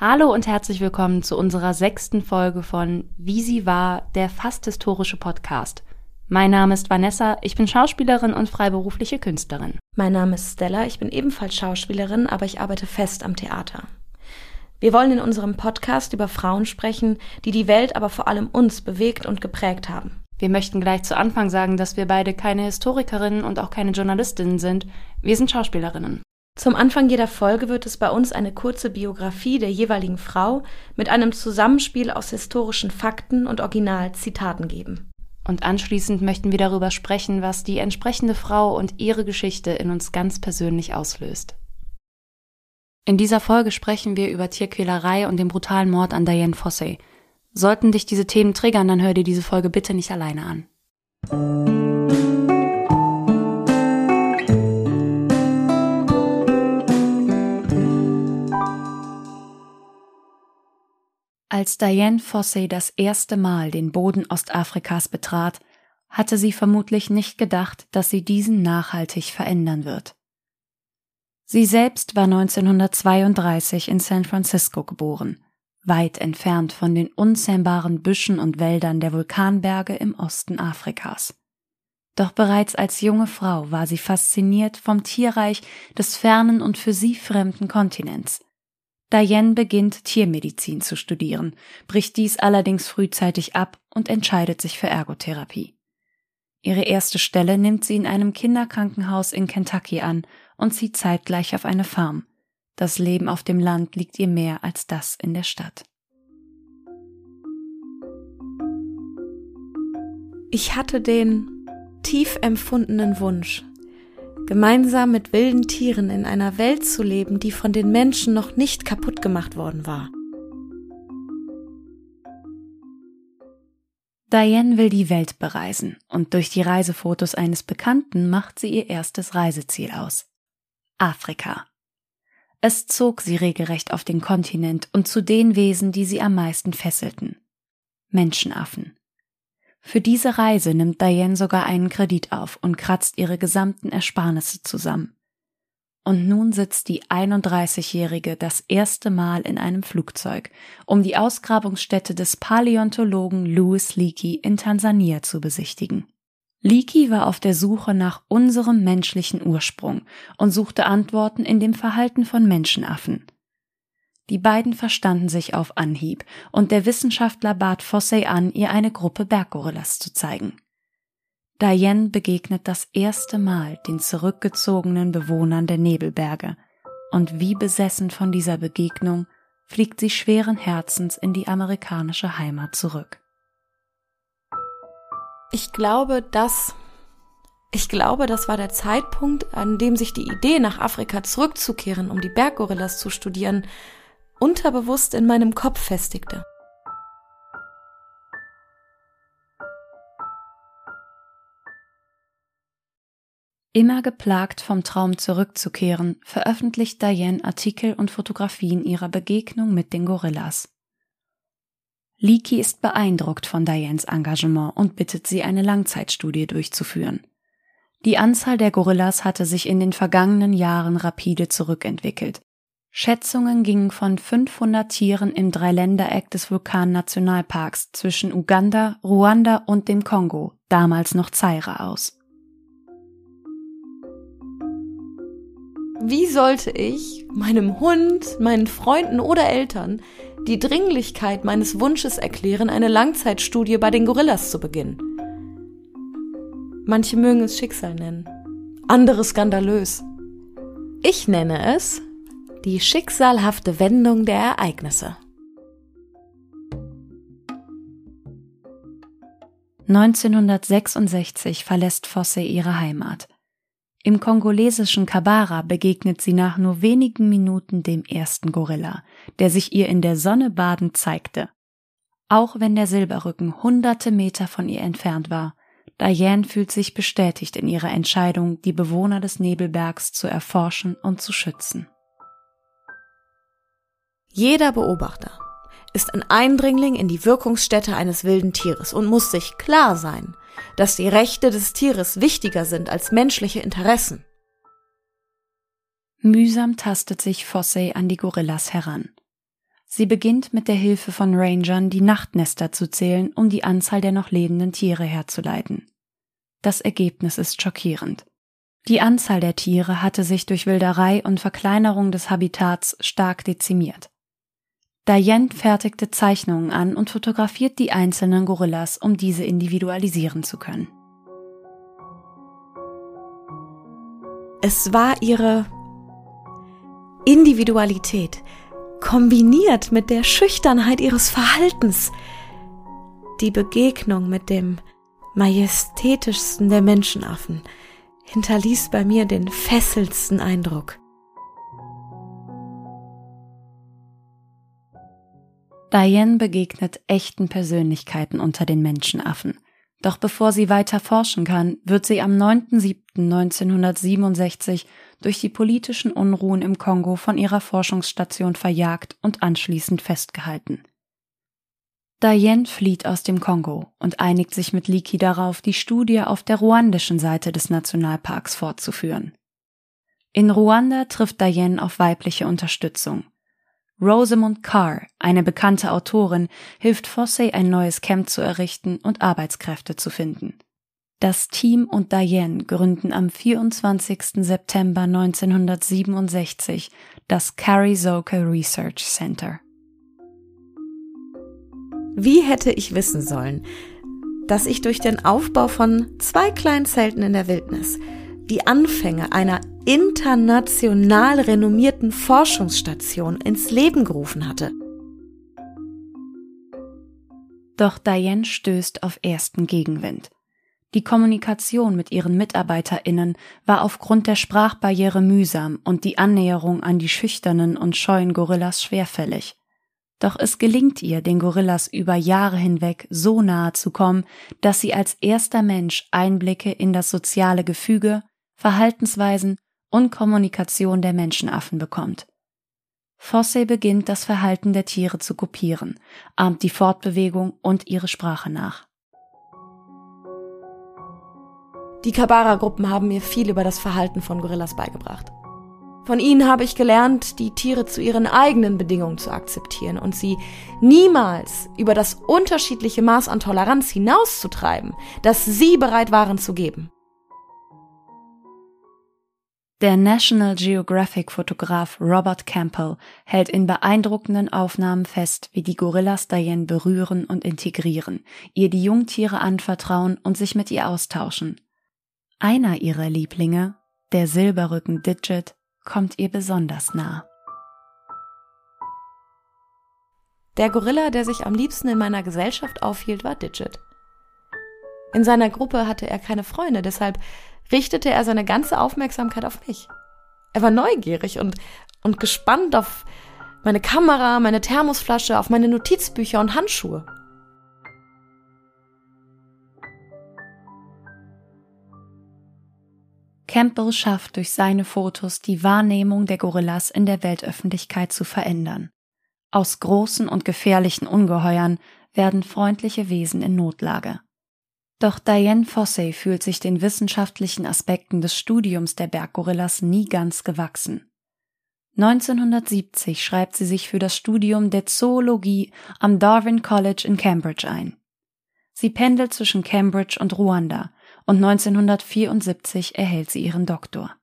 Hallo und herzlich willkommen zu unserer sechsten Folge von Wie sie war, der fast historische Podcast. Mein Name ist Vanessa, ich bin Schauspielerin und freiberufliche Künstlerin. Mein Name ist Stella, ich bin ebenfalls Schauspielerin, aber ich arbeite fest am Theater. Wir wollen in unserem Podcast über Frauen sprechen, die die Welt, aber vor allem uns bewegt und geprägt haben. Wir möchten gleich zu Anfang sagen, dass wir beide keine Historikerinnen und auch keine Journalistinnen sind. Wir sind Schauspielerinnen. Zum Anfang jeder Folge wird es bei uns eine kurze Biografie der jeweiligen Frau mit einem Zusammenspiel aus historischen Fakten und Originalzitaten geben. Und anschließend möchten wir darüber sprechen, was die entsprechende Frau und ihre Geschichte in uns ganz persönlich auslöst. In dieser Folge sprechen wir über Tierquälerei und den brutalen Mord an Diane Fossey. Sollten dich diese Themen triggern, dann hör dir diese Folge bitte nicht alleine an. Als Diane Fossey das erste Mal den Boden Ostafrikas betrat, hatte sie vermutlich nicht gedacht, dass sie diesen nachhaltig verändern wird. Sie selbst war 1932 in San Francisco geboren, weit entfernt von den unzähmbaren Büschen und Wäldern der Vulkanberge im Osten Afrikas. Doch bereits als junge Frau war sie fasziniert vom Tierreich des fernen und für sie fremden Kontinents, Diane beginnt Tiermedizin zu studieren, bricht dies allerdings frühzeitig ab und entscheidet sich für Ergotherapie. Ihre erste Stelle nimmt sie in einem Kinderkrankenhaus in Kentucky an und zieht zeitgleich auf eine Farm. Das Leben auf dem Land liegt ihr mehr als das in der Stadt. Ich hatte den tief empfundenen Wunsch, gemeinsam mit wilden Tieren in einer Welt zu leben, die von den Menschen noch nicht kaputt gemacht worden war. Diane will die Welt bereisen und durch die Reisefotos eines Bekannten macht sie ihr erstes Reiseziel aus. Afrika. Es zog sie regelrecht auf den Kontinent und zu den Wesen, die sie am meisten fesselten. Menschenaffen. Für diese Reise nimmt Diane sogar einen Kredit auf und kratzt ihre gesamten Ersparnisse zusammen. Und nun sitzt die 31-Jährige das erste Mal in einem Flugzeug, um die Ausgrabungsstätte des Paläontologen Louis Leakey in Tansania zu besichtigen. Leakey war auf der Suche nach unserem menschlichen Ursprung und suchte Antworten in dem Verhalten von Menschenaffen. Die beiden verstanden sich auf Anhieb, und der Wissenschaftler bat Fossey an, ihr eine Gruppe Berggorillas zu zeigen. Diane begegnet das erste Mal den zurückgezogenen Bewohnern der Nebelberge, und wie besessen von dieser Begegnung fliegt sie schweren Herzens in die amerikanische Heimat zurück. Ich glaube, dass ich glaube, das war der Zeitpunkt, an dem sich die Idee, nach Afrika zurückzukehren, um die Berggorillas zu studieren, unterbewusst in meinem Kopf festigte. Immer geplagt vom Traum zurückzukehren, veröffentlicht Diane Artikel und Fotografien ihrer Begegnung mit den Gorillas. Leakey ist beeindruckt von Dianes Engagement und bittet sie, eine Langzeitstudie durchzuführen. Die Anzahl der Gorillas hatte sich in den vergangenen Jahren rapide zurückentwickelt, Schätzungen gingen von 500 Tieren im Dreiländereck des Vulkan-Nationalparks zwischen Uganda, Ruanda und dem Kongo, damals noch Zaire, aus. Wie sollte ich meinem Hund, meinen Freunden oder Eltern die Dringlichkeit meines Wunsches erklären, eine Langzeitstudie bei den Gorillas zu beginnen? Manche mögen es Schicksal nennen, andere skandalös. Ich nenne es die schicksalhafte Wendung der Ereignisse. 1966 verlässt Fosse ihre Heimat. Im kongolesischen Kabara begegnet sie nach nur wenigen Minuten dem ersten Gorilla, der sich ihr in der Sonne badend zeigte. Auch wenn der Silberrücken hunderte Meter von ihr entfernt war, Diane fühlt sich bestätigt in ihrer Entscheidung, die Bewohner des Nebelbergs zu erforschen und zu schützen. Jeder Beobachter ist ein Eindringling in die Wirkungsstätte eines wilden Tieres und muss sich klar sein, dass die Rechte des Tieres wichtiger sind als menschliche Interessen. Mühsam tastet sich Fossey an die Gorillas heran. Sie beginnt mit der Hilfe von Rangern die Nachtnester zu zählen, um die Anzahl der noch lebenden Tiere herzuleiten. Das Ergebnis ist schockierend. Die Anzahl der Tiere hatte sich durch Wilderei und Verkleinerung des Habitats stark dezimiert. Diane fertigte Zeichnungen an und fotografiert die einzelnen Gorillas, um diese individualisieren zu können. Es war ihre Individualität, kombiniert mit der Schüchternheit ihres Verhaltens, die Begegnung mit dem majestätischsten der Menschenaffen hinterließ bei mir den fesselndsten Eindruck. Diane begegnet echten Persönlichkeiten unter den Menschenaffen. Doch bevor sie weiter forschen kann, wird sie am 9.7.1967 durch die politischen Unruhen im Kongo von ihrer Forschungsstation verjagt und anschließend festgehalten. Diane flieht aus dem Kongo und einigt sich mit Liki darauf, die Studie auf der ruandischen Seite des Nationalparks fortzuführen. In Ruanda trifft Diane auf weibliche Unterstützung. Rosamund Carr, eine bekannte Autorin, hilft Fossey ein neues Camp zu errichten und Arbeitskräfte zu finden. Das Team und Diane gründen am 24. September 1967 das Karizoka Research Center. Wie hätte ich wissen sollen, dass ich durch den Aufbau von zwei kleinen Zelten in der Wildnis die Anfänge einer international renommierten Forschungsstation ins Leben gerufen hatte? Doch Diane stößt auf ersten Gegenwind. Die Kommunikation mit ihren MitarbeiterInnen war aufgrund der Sprachbarriere mühsam und die Annäherung an die schüchternen und scheuen Gorillas schwerfällig. Doch es gelingt ihr, den Gorillas über Jahre hinweg so nahe zu kommen, dass sie als erster Mensch Einblicke in das soziale Gefüge, Verhaltensweisen und Kommunikation der Menschenaffen bekommt. Fossey beginnt das Verhalten der Tiere zu kopieren, ahmt die Fortbewegung und ihre Sprache nach. Die Kabara-Gruppen haben mir viel über das Verhalten von Gorillas beigebracht. Von ihnen habe ich gelernt, die Tiere zu ihren eigenen Bedingungen zu akzeptieren und sie niemals über das unterschiedliche Maß an Toleranz hinauszutreiben, das sie bereit waren zu geben. Der National Geographic Fotograf Robert Campbell hält in beeindruckenden Aufnahmen fest, wie die Gorillas Diane berühren und integrieren, ihr die Jungtiere anvertrauen und sich mit ihr austauschen. Einer ihrer Lieblinge, der Silberrücken Digit, kommt ihr besonders nah. Der Gorilla, der sich am liebsten in meiner Gesellschaft aufhielt, war Digit. In seiner Gruppe hatte er keine Freunde, deshalb richtete er seine ganze Aufmerksamkeit auf mich. Er war neugierig und, und gespannt auf meine Kamera, meine Thermosflasche, auf meine Notizbücher und Handschuhe. Campbell schafft durch seine Fotos die Wahrnehmung der Gorillas in der Weltöffentlichkeit zu verändern. Aus großen und gefährlichen Ungeheuern werden freundliche Wesen in Notlage. Doch Diane Fossey fühlt sich den wissenschaftlichen Aspekten des Studiums der Berggorillas nie ganz gewachsen. 1970 schreibt sie sich für das Studium der Zoologie am Darwin College in Cambridge ein. Sie pendelt zwischen Cambridge und Ruanda und 1974 erhält sie ihren Doktor.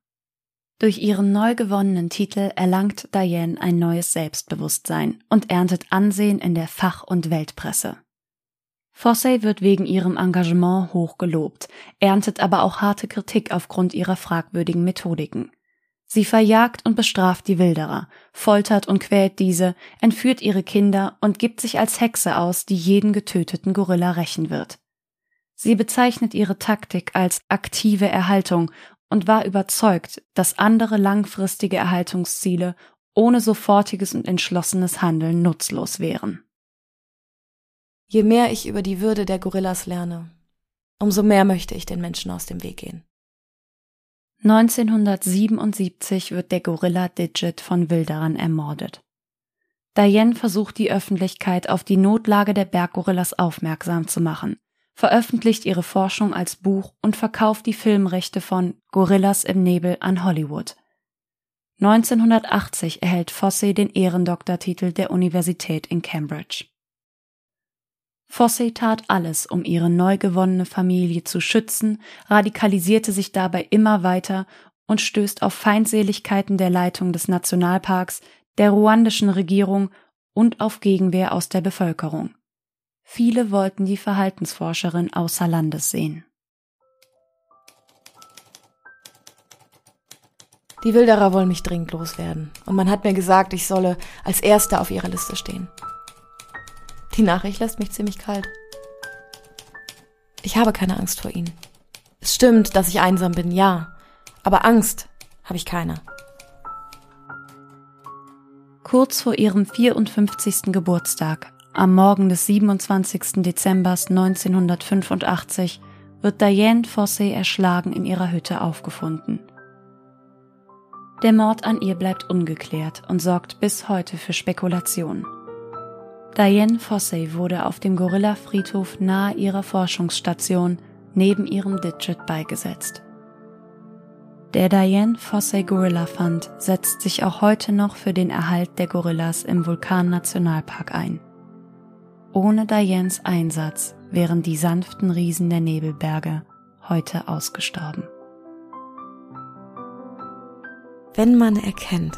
Durch ihren neu gewonnenen Titel erlangt Diane ein neues Selbstbewusstsein und erntet Ansehen in der Fach- und Weltpresse. Fossey wird wegen ihrem Engagement hoch gelobt, erntet aber auch harte Kritik aufgrund ihrer fragwürdigen Methodiken. Sie verjagt und bestraft die Wilderer, foltert und quält diese, entführt ihre Kinder und gibt sich als Hexe aus, die jeden getöteten Gorilla rächen wird. Sie bezeichnet ihre Taktik als aktive Erhaltung und war überzeugt, dass andere langfristige Erhaltungsziele ohne sofortiges und entschlossenes Handeln nutzlos wären. Je mehr ich über die Würde der Gorillas lerne, umso mehr möchte ich den Menschen aus dem Weg gehen. 1977 wird der Gorilla Digit von Wilderern ermordet. Diane versucht die Öffentlichkeit auf die Notlage der Berggorillas aufmerksam zu machen veröffentlicht ihre Forschung als Buch und verkauft die Filmrechte von Gorillas im Nebel an Hollywood. 1980 erhält Fossey den Ehrendoktortitel der Universität in Cambridge. Fossey tat alles, um ihre neu gewonnene Familie zu schützen, radikalisierte sich dabei immer weiter und stößt auf Feindseligkeiten der Leitung des Nationalparks, der ruandischen Regierung und auf Gegenwehr aus der Bevölkerung. Viele wollten die Verhaltensforscherin außer Landes sehen. Die Wilderer wollen mich dringend loswerden. Und man hat mir gesagt, ich solle als Erster auf ihrer Liste stehen. Die Nachricht lässt mich ziemlich kalt. Ich habe keine Angst vor ihnen. Es stimmt, dass ich einsam bin, ja. Aber Angst habe ich keine. Kurz vor ihrem 54. Geburtstag, am Morgen des 27. Dezember 1985, wird Diane Fossey erschlagen in ihrer Hütte aufgefunden. Der Mord an ihr bleibt ungeklärt und sorgt bis heute für Spekulationen. Diane Fossey wurde auf dem Gorilla-Friedhof nahe ihrer Forschungsstation neben ihrem Digit beigesetzt. Der Diane Fossey Gorilla Fund setzt sich auch heute noch für den Erhalt der Gorillas im Vulkan-Nationalpark ein. Ohne Dianes Einsatz wären die sanften Riesen der Nebelberge heute ausgestorben. Wenn man erkennt,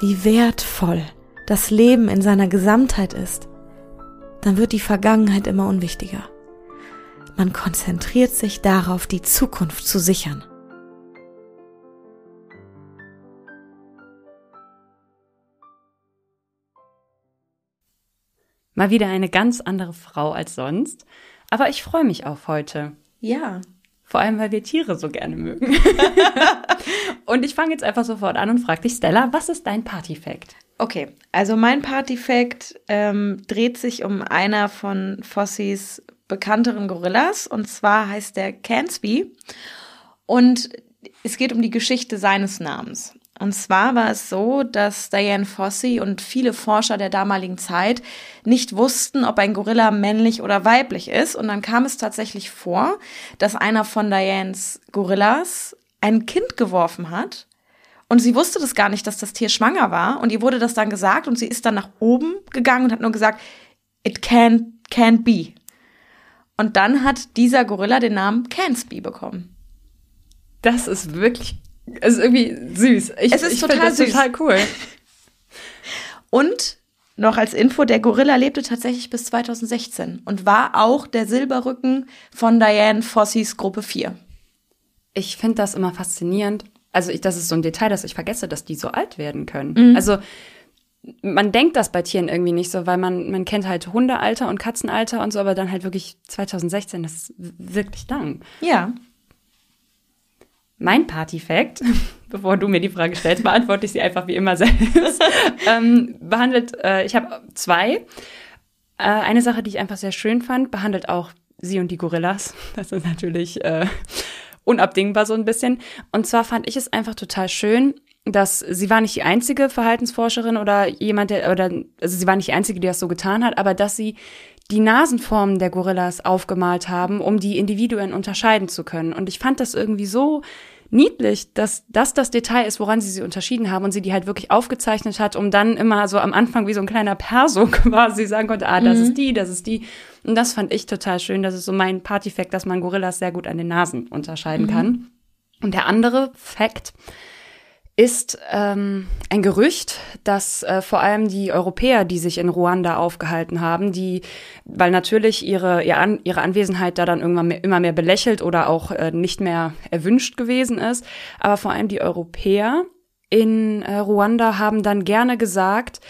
wie wertvoll das Leben in seiner Gesamtheit ist, dann wird die Vergangenheit immer unwichtiger. Man konzentriert sich darauf, die Zukunft zu sichern. Mal wieder eine ganz andere Frau als sonst, aber ich freue mich auf heute. Ja, vor allem, weil wir Tiere so gerne mögen. und ich fange jetzt einfach sofort an und frage dich, Stella, was ist dein Party-Fact? Okay, also mein Party-Fact ähm, dreht sich um einer von Fossys bekannteren Gorillas. Und zwar heißt der Cansby. Und es geht um die Geschichte seines Namens. Und zwar war es so, dass Diane Fossey und viele Forscher der damaligen Zeit nicht wussten, ob ein Gorilla männlich oder weiblich ist. Und dann kam es tatsächlich vor, dass einer von Dianes Gorillas ein Kind geworfen hat. Und sie wusste das gar nicht, dass das Tier schwanger war. Und ihr wurde das dann gesagt und sie ist dann nach oben gegangen und hat nur gesagt, it can't, can't be. Und dann hat dieser Gorilla den Namen Cansby bekommen. Das ist wirklich es ist irgendwie süß. Ich, es ist total süß. total cool. Und noch als Info, der Gorilla lebte tatsächlich bis 2016 und war auch der Silberrücken von Diane Fossys Gruppe 4. Ich finde das immer faszinierend. Also ich, das ist so ein Detail, dass ich vergesse, dass die so alt werden können. Mhm. Also man denkt das bei Tieren irgendwie nicht so, weil man, man kennt halt Hundealter und Katzenalter und so, aber dann halt wirklich 2016, das ist wirklich lang. Ja. Mein Party-Fact, bevor du mir die Frage stellst, beantworte ich sie einfach wie immer selbst. ähm, behandelt, äh, ich habe zwei. Äh, eine Sache, die ich einfach sehr schön fand, behandelt auch sie und die Gorillas. Das ist natürlich äh, unabdingbar so ein bisschen. Und zwar fand ich es einfach total schön, dass sie war nicht die einzige Verhaltensforscherin oder jemand, der, oder, also sie war nicht die einzige, die das so getan hat, aber dass sie die Nasenformen der Gorillas aufgemalt haben, um die Individuen unterscheiden zu können. Und ich fand das irgendwie so niedlich, dass das das Detail ist, woran sie sie unterschieden haben und sie die halt wirklich aufgezeichnet hat, um dann immer so am Anfang wie so ein kleiner Perso quasi sagen konnte, ah, das mhm. ist die, das ist die. Und das fand ich total schön. Das ist so mein Party-Fact, dass man Gorillas sehr gut an den Nasen unterscheiden mhm. kann. Und der andere Fact ist ähm, ein Gerücht, dass äh, vor allem die Europäer, die sich in Ruanda aufgehalten haben, die, weil natürlich ihre, ihre, An ihre Anwesenheit da dann irgendwann mehr, immer mehr belächelt oder auch äh, nicht mehr erwünscht gewesen ist, aber vor allem die Europäer in äh, Ruanda haben dann gerne gesagt,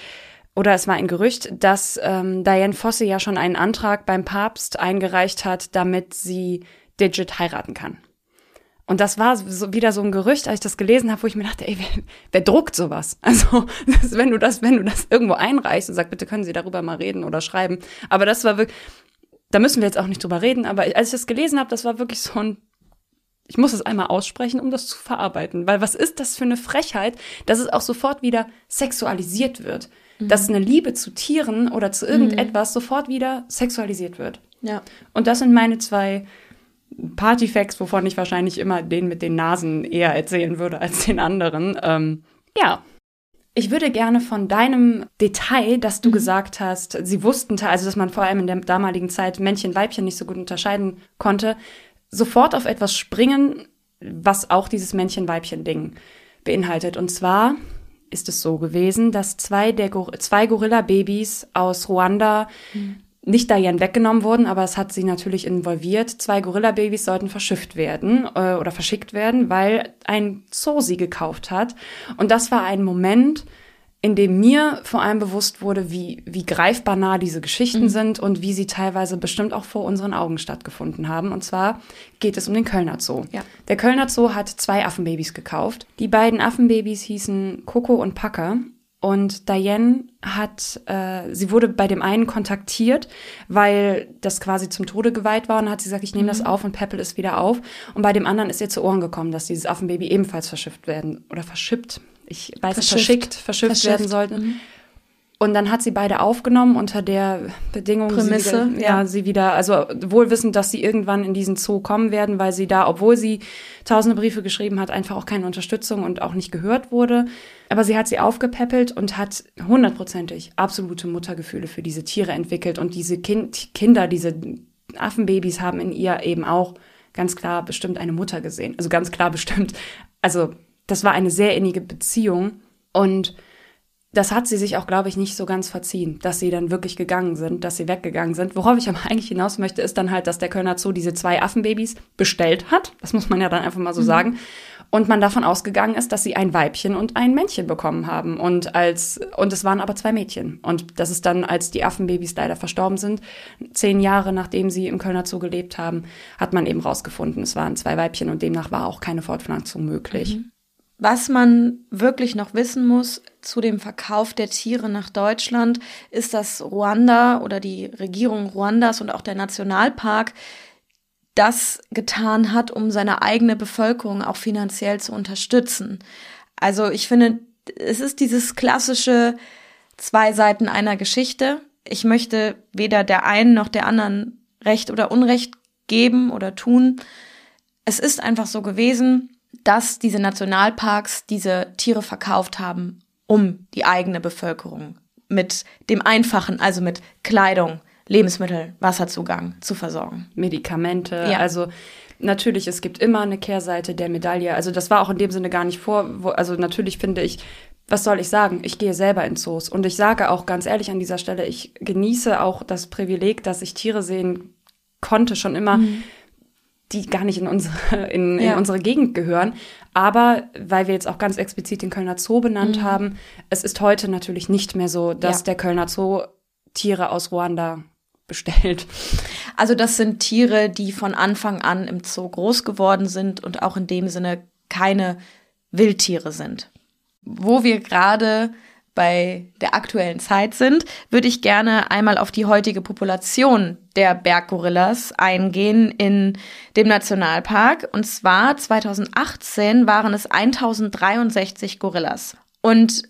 oder es war ein Gerücht, dass ähm, Diane Fosse ja schon einen Antrag beim Papst eingereicht hat, damit sie Digit heiraten kann. Und das war so wieder so ein Gerücht, als ich das gelesen habe, wo ich mir dachte, ey, wer, wer druckt sowas? Also, das, wenn du das, wenn du das irgendwo einreichst und sagst, bitte können Sie darüber mal reden oder schreiben. Aber das war wirklich, da müssen wir jetzt auch nicht drüber reden, aber als ich das gelesen habe, das war wirklich so ein, ich muss es einmal aussprechen, um das zu verarbeiten. Weil was ist das für eine Frechheit, dass es auch sofort wieder sexualisiert wird? Mhm. Dass eine Liebe zu Tieren oder zu irgendetwas mhm. sofort wieder sexualisiert wird. Ja. Und das sind meine zwei Partyfacts, wovon ich wahrscheinlich immer den mit den Nasen eher erzählen würde als den anderen. Ähm, Ja. Ich würde gerne von deinem Detail, dass du mhm. gesagt hast, sie wussten, also dass man vor allem in der damaligen Zeit Männchen, Weibchen nicht so gut unterscheiden konnte, sofort auf etwas springen, was auch dieses Männchen-Weibchen-Ding beinhaltet. Und zwar ist es so gewesen, dass zwei der Gor zwei Gorilla-Babys aus Ruanda mhm. Nicht Diane weggenommen wurden, aber es hat sie natürlich involviert. Zwei Gorilla-Babys sollten verschifft werden äh, oder verschickt werden, weil ein Zoo sie gekauft hat. Und das war ein Moment, in dem mir vor allem bewusst wurde, wie, wie greifbar nah diese Geschichten mhm. sind und wie sie teilweise bestimmt auch vor unseren Augen stattgefunden haben. Und zwar geht es um den Kölner Zoo. Ja. Der Kölner Zoo hat zwei Affenbabys gekauft. Die beiden Affenbabys hießen Coco und Packer. Und Diane hat, äh, sie wurde bei dem einen kontaktiert, weil das quasi zum Tode geweiht war und hat sie gesagt, ich nehme mhm. das auf und peppel es wieder auf. Und bei dem anderen ist ihr zu Ohren gekommen, dass dieses Affenbaby ebenfalls verschifft werden oder verschippt, ich weiß nicht, verschickt, verschifft, verschifft werden sollten. Mhm. Und dann hat sie beide aufgenommen unter der Bedingung, Prämisse, sie wieder, ja. ja. sie wieder, also wohl wissend, dass sie irgendwann in diesen Zoo kommen werden, weil sie da, obwohl sie tausende Briefe geschrieben hat, einfach auch keine Unterstützung und auch nicht gehört wurde. Aber sie hat sie aufgepäppelt und hat hundertprozentig absolute Muttergefühle für diese Tiere entwickelt und diese kind, Kinder, diese Affenbabys haben in ihr eben auch ganz klar bestimmt eine Mutter gesehen. Also ganz klar bestimmt. Also das war eine sehr innige Beziehung und das hat sie sich auch, glaube ich, nicht so ganz verziehen, dass sie dann wirklich gegangen sind, dass sie weggegangen sind. Worauf ich aber eigentlich hinaus möchte, ist dann halt, dass der Kölner Zoo diese zwei Affenbabys bestellt hat. Das muss man ja dann einfach mal so mhm. sagen. Und man davon ausgegangen ist, dass sie ein Weibchen und ein Männchen bekommen haben. Und als, und es waren aber zwei Mädchen. Und das ist dann, als die Affenbabys leider verstorben sind, zehn Jahre nachdem sie im Kölner Zoo gelebt haben, hat man eben rausgefunden, es waren zwei Weibchen und demnach war auch keine Fortpflanzung möglich. Mhm. Was man wirklich noch wissen muss zu dem Verkauf der Tiere nach Deutschland, ist, dass Ruanda oder die Regierung Ruandas und auch der Nationalpark das getan hat, um seine eigene Bevölkerung auch finanziell zu unterstützen. Also ich finde, es ist dieses klassische zwei Seiten einer Geschichte. Ich möchte weder der einen noch der anderen Recht oder Unrecht geben oder tun. Es ist einfach so gewesen, dass diese Nationalparks diese Tiere verkauft haben, um die eigene Bevölkerung mit dem Einfachen, also mit Kleidung, Lebensmittel, Wasserzugang zu versorgen. Medikamente, ja. also natürlich, es gibt immer eine Kehrseite der Medaille. Also das war auch in dem Sinne gar nicht vor, wo, also natürlich finde ich, was soll ich sagen? Ich gehe selber in Zoos und ich sage auch ganz ehrlich an dieser Stelle, ich genieße auch das Privileg, dass ich Tiere sehen konnte schon immer. Mhm die gar nicht in unsere, in, ja. in unsere Gegend gehören. Aber weil wir jetzt auch ganz explizit den Kölner Zoo benannt mhm. haben, es ist heute natürlich nicht mehr so, dass ja. der Kölner Zoo Tiere aus Ruanda bestellt. Also das sind Tiere, die von Anfang an im Zoo groß geworden sind und auch in dem Sinne keine Wildtiere sind. Wo wir gerade bei der aktuellen Zeit sind, würde ich gerne einmal auf die heutige Population der Berggorillas eingehen in dem Nationalpark. Und zwar 2018 waren es 1063 Gorillas. Und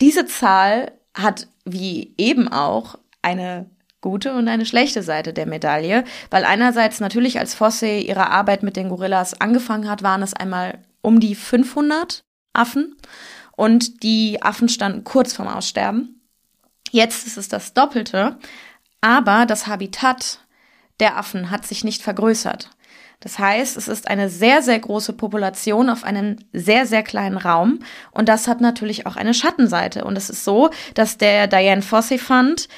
diese Zahl hat wie eben auch eine gute und eine schlechte Seite der Medaille, weil einerseits natürlich als Fosse ihre Arbeit mit den Gorillas angefangen hat, waren es einmal um die 500 Affen und die Affen standen kurz vorm Aussterben. Jetzt ist es das Doppelte, aber das Habitat der Affen hat sich nicht vergrößert. Das heißt, es ist eine sehr, sehr große Population auf einem sehr, sehr kleinen Raum. Und das hat natürlich auch eine Schattenseite. Und es ist so, dass der Diane Fossey Fund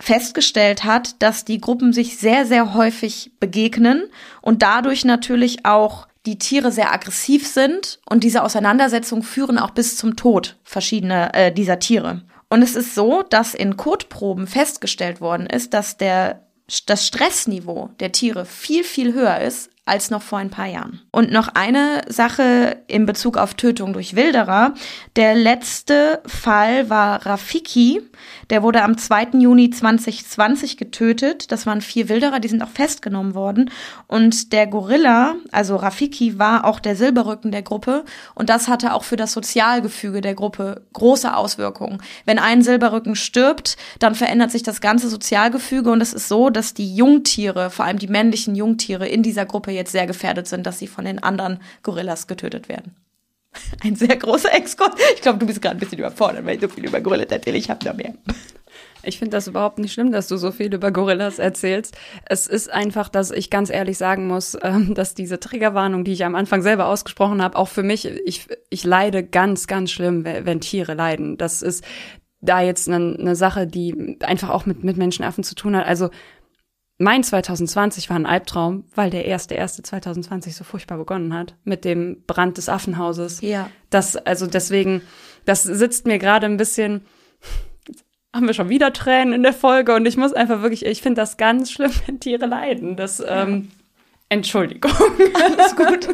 festgestellt hat, dass die Gruppen sich sehr, sehr häufig begegnen und dadurch natürlich auch die Tiere sehr aggressiv sind und diese Auseinandersetzungen führen auch bis zum Tod verschiedener äh, dieser Tiere. Und es ist so, dass in Kotproben festgestellt worden ist, dass der das Stressniveau der Tiere viel, viel höher ist als noch vor ein paar Jahren. Und noch eine Sache in Bezug auf Tötung durch Wilderer. Der letzte Fall war Rafiki. Der wurde am 2. Juni 2020 getötet. Das waren vier Wilderer, die sind auch festgenommen worden. Und der Gorilla, also Rafiki, war auch der Silberrücken der Gruppe. Und das hatte auch für das Sozialgefüge der Gruppe große Auswirkungen. Wenn ein Silberrücken stirbt, dann verändert sich das ganze Sozialgefüge. Und es ist so, dass die Jungtiere, vor allem die männlichen Jungtiere in dieser Gruppe jetzt sehr gefährdet sind, dass sie von den anderen Gorillas getötet werden. Ein sehr großer Exkurs. Ich glaube, du bist gerade ein bisschen überfordert, weil ich so viel über Gorillas erzähle. Ich habe da mehr. Ich finde das überhaupt nicht schlimm, dass du so viel über Gorillas erzählst. Es ist einfach, dass ich ganz ehrlich sagen muss, ähm, dass diese Triggerwarnung, die ich am Anfang selber ausgesprochen habe, auch für mich, ich, ich leide ganz, ganz schlimm, wenn Tiere leiden. Das ist da jetzt eine, eine Sache, die einfach auch mit, mit Menschenaffen zu tun hat. Also mein 2020 war ein Albtraum, weil der erste erste 2020 so furchtbar begonnen hat mit dem Brand des Affenhauses. Ja. Das also deswegen, das sitzt mir gerade ein bisschen haben wir schon wieder Tränen in der Folge und ich muss einfach wirklich, ich finde das ganz schlimm, wenn Tiere leiden. Das, ähm, Entschuldigung, alles gut.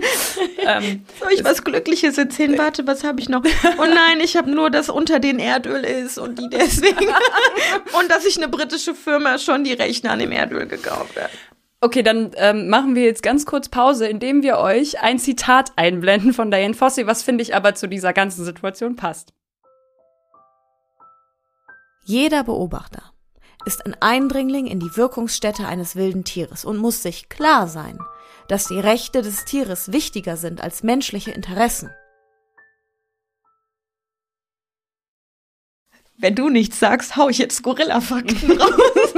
ähm, Soll ich was Glückliches erzählen? Warte, was habe ich noch? Oh nein, ich habe nur, dass unter den Erdöl ist und die deswegen. und dass sich eine britische Firma schon die Rechner an dem Erdöl gekauft hat. Okay, dann ähm, machen wir jetzt ganz kurz Pause, indem wir euch ein Zitat einblenden von Diane Fossey, was finde ich aber zu dieser ganzen Situation passt. Jeder Beobachter ist ein Eindringling in die Wirkungsstätte eines wilden Tieres und muss sich klar sein, dass die Rechte des Tieres wichtiger sind als menschliche Interessen. Wenn du nichts sagst, hau ich jetzt Gorilla-Fakten raus.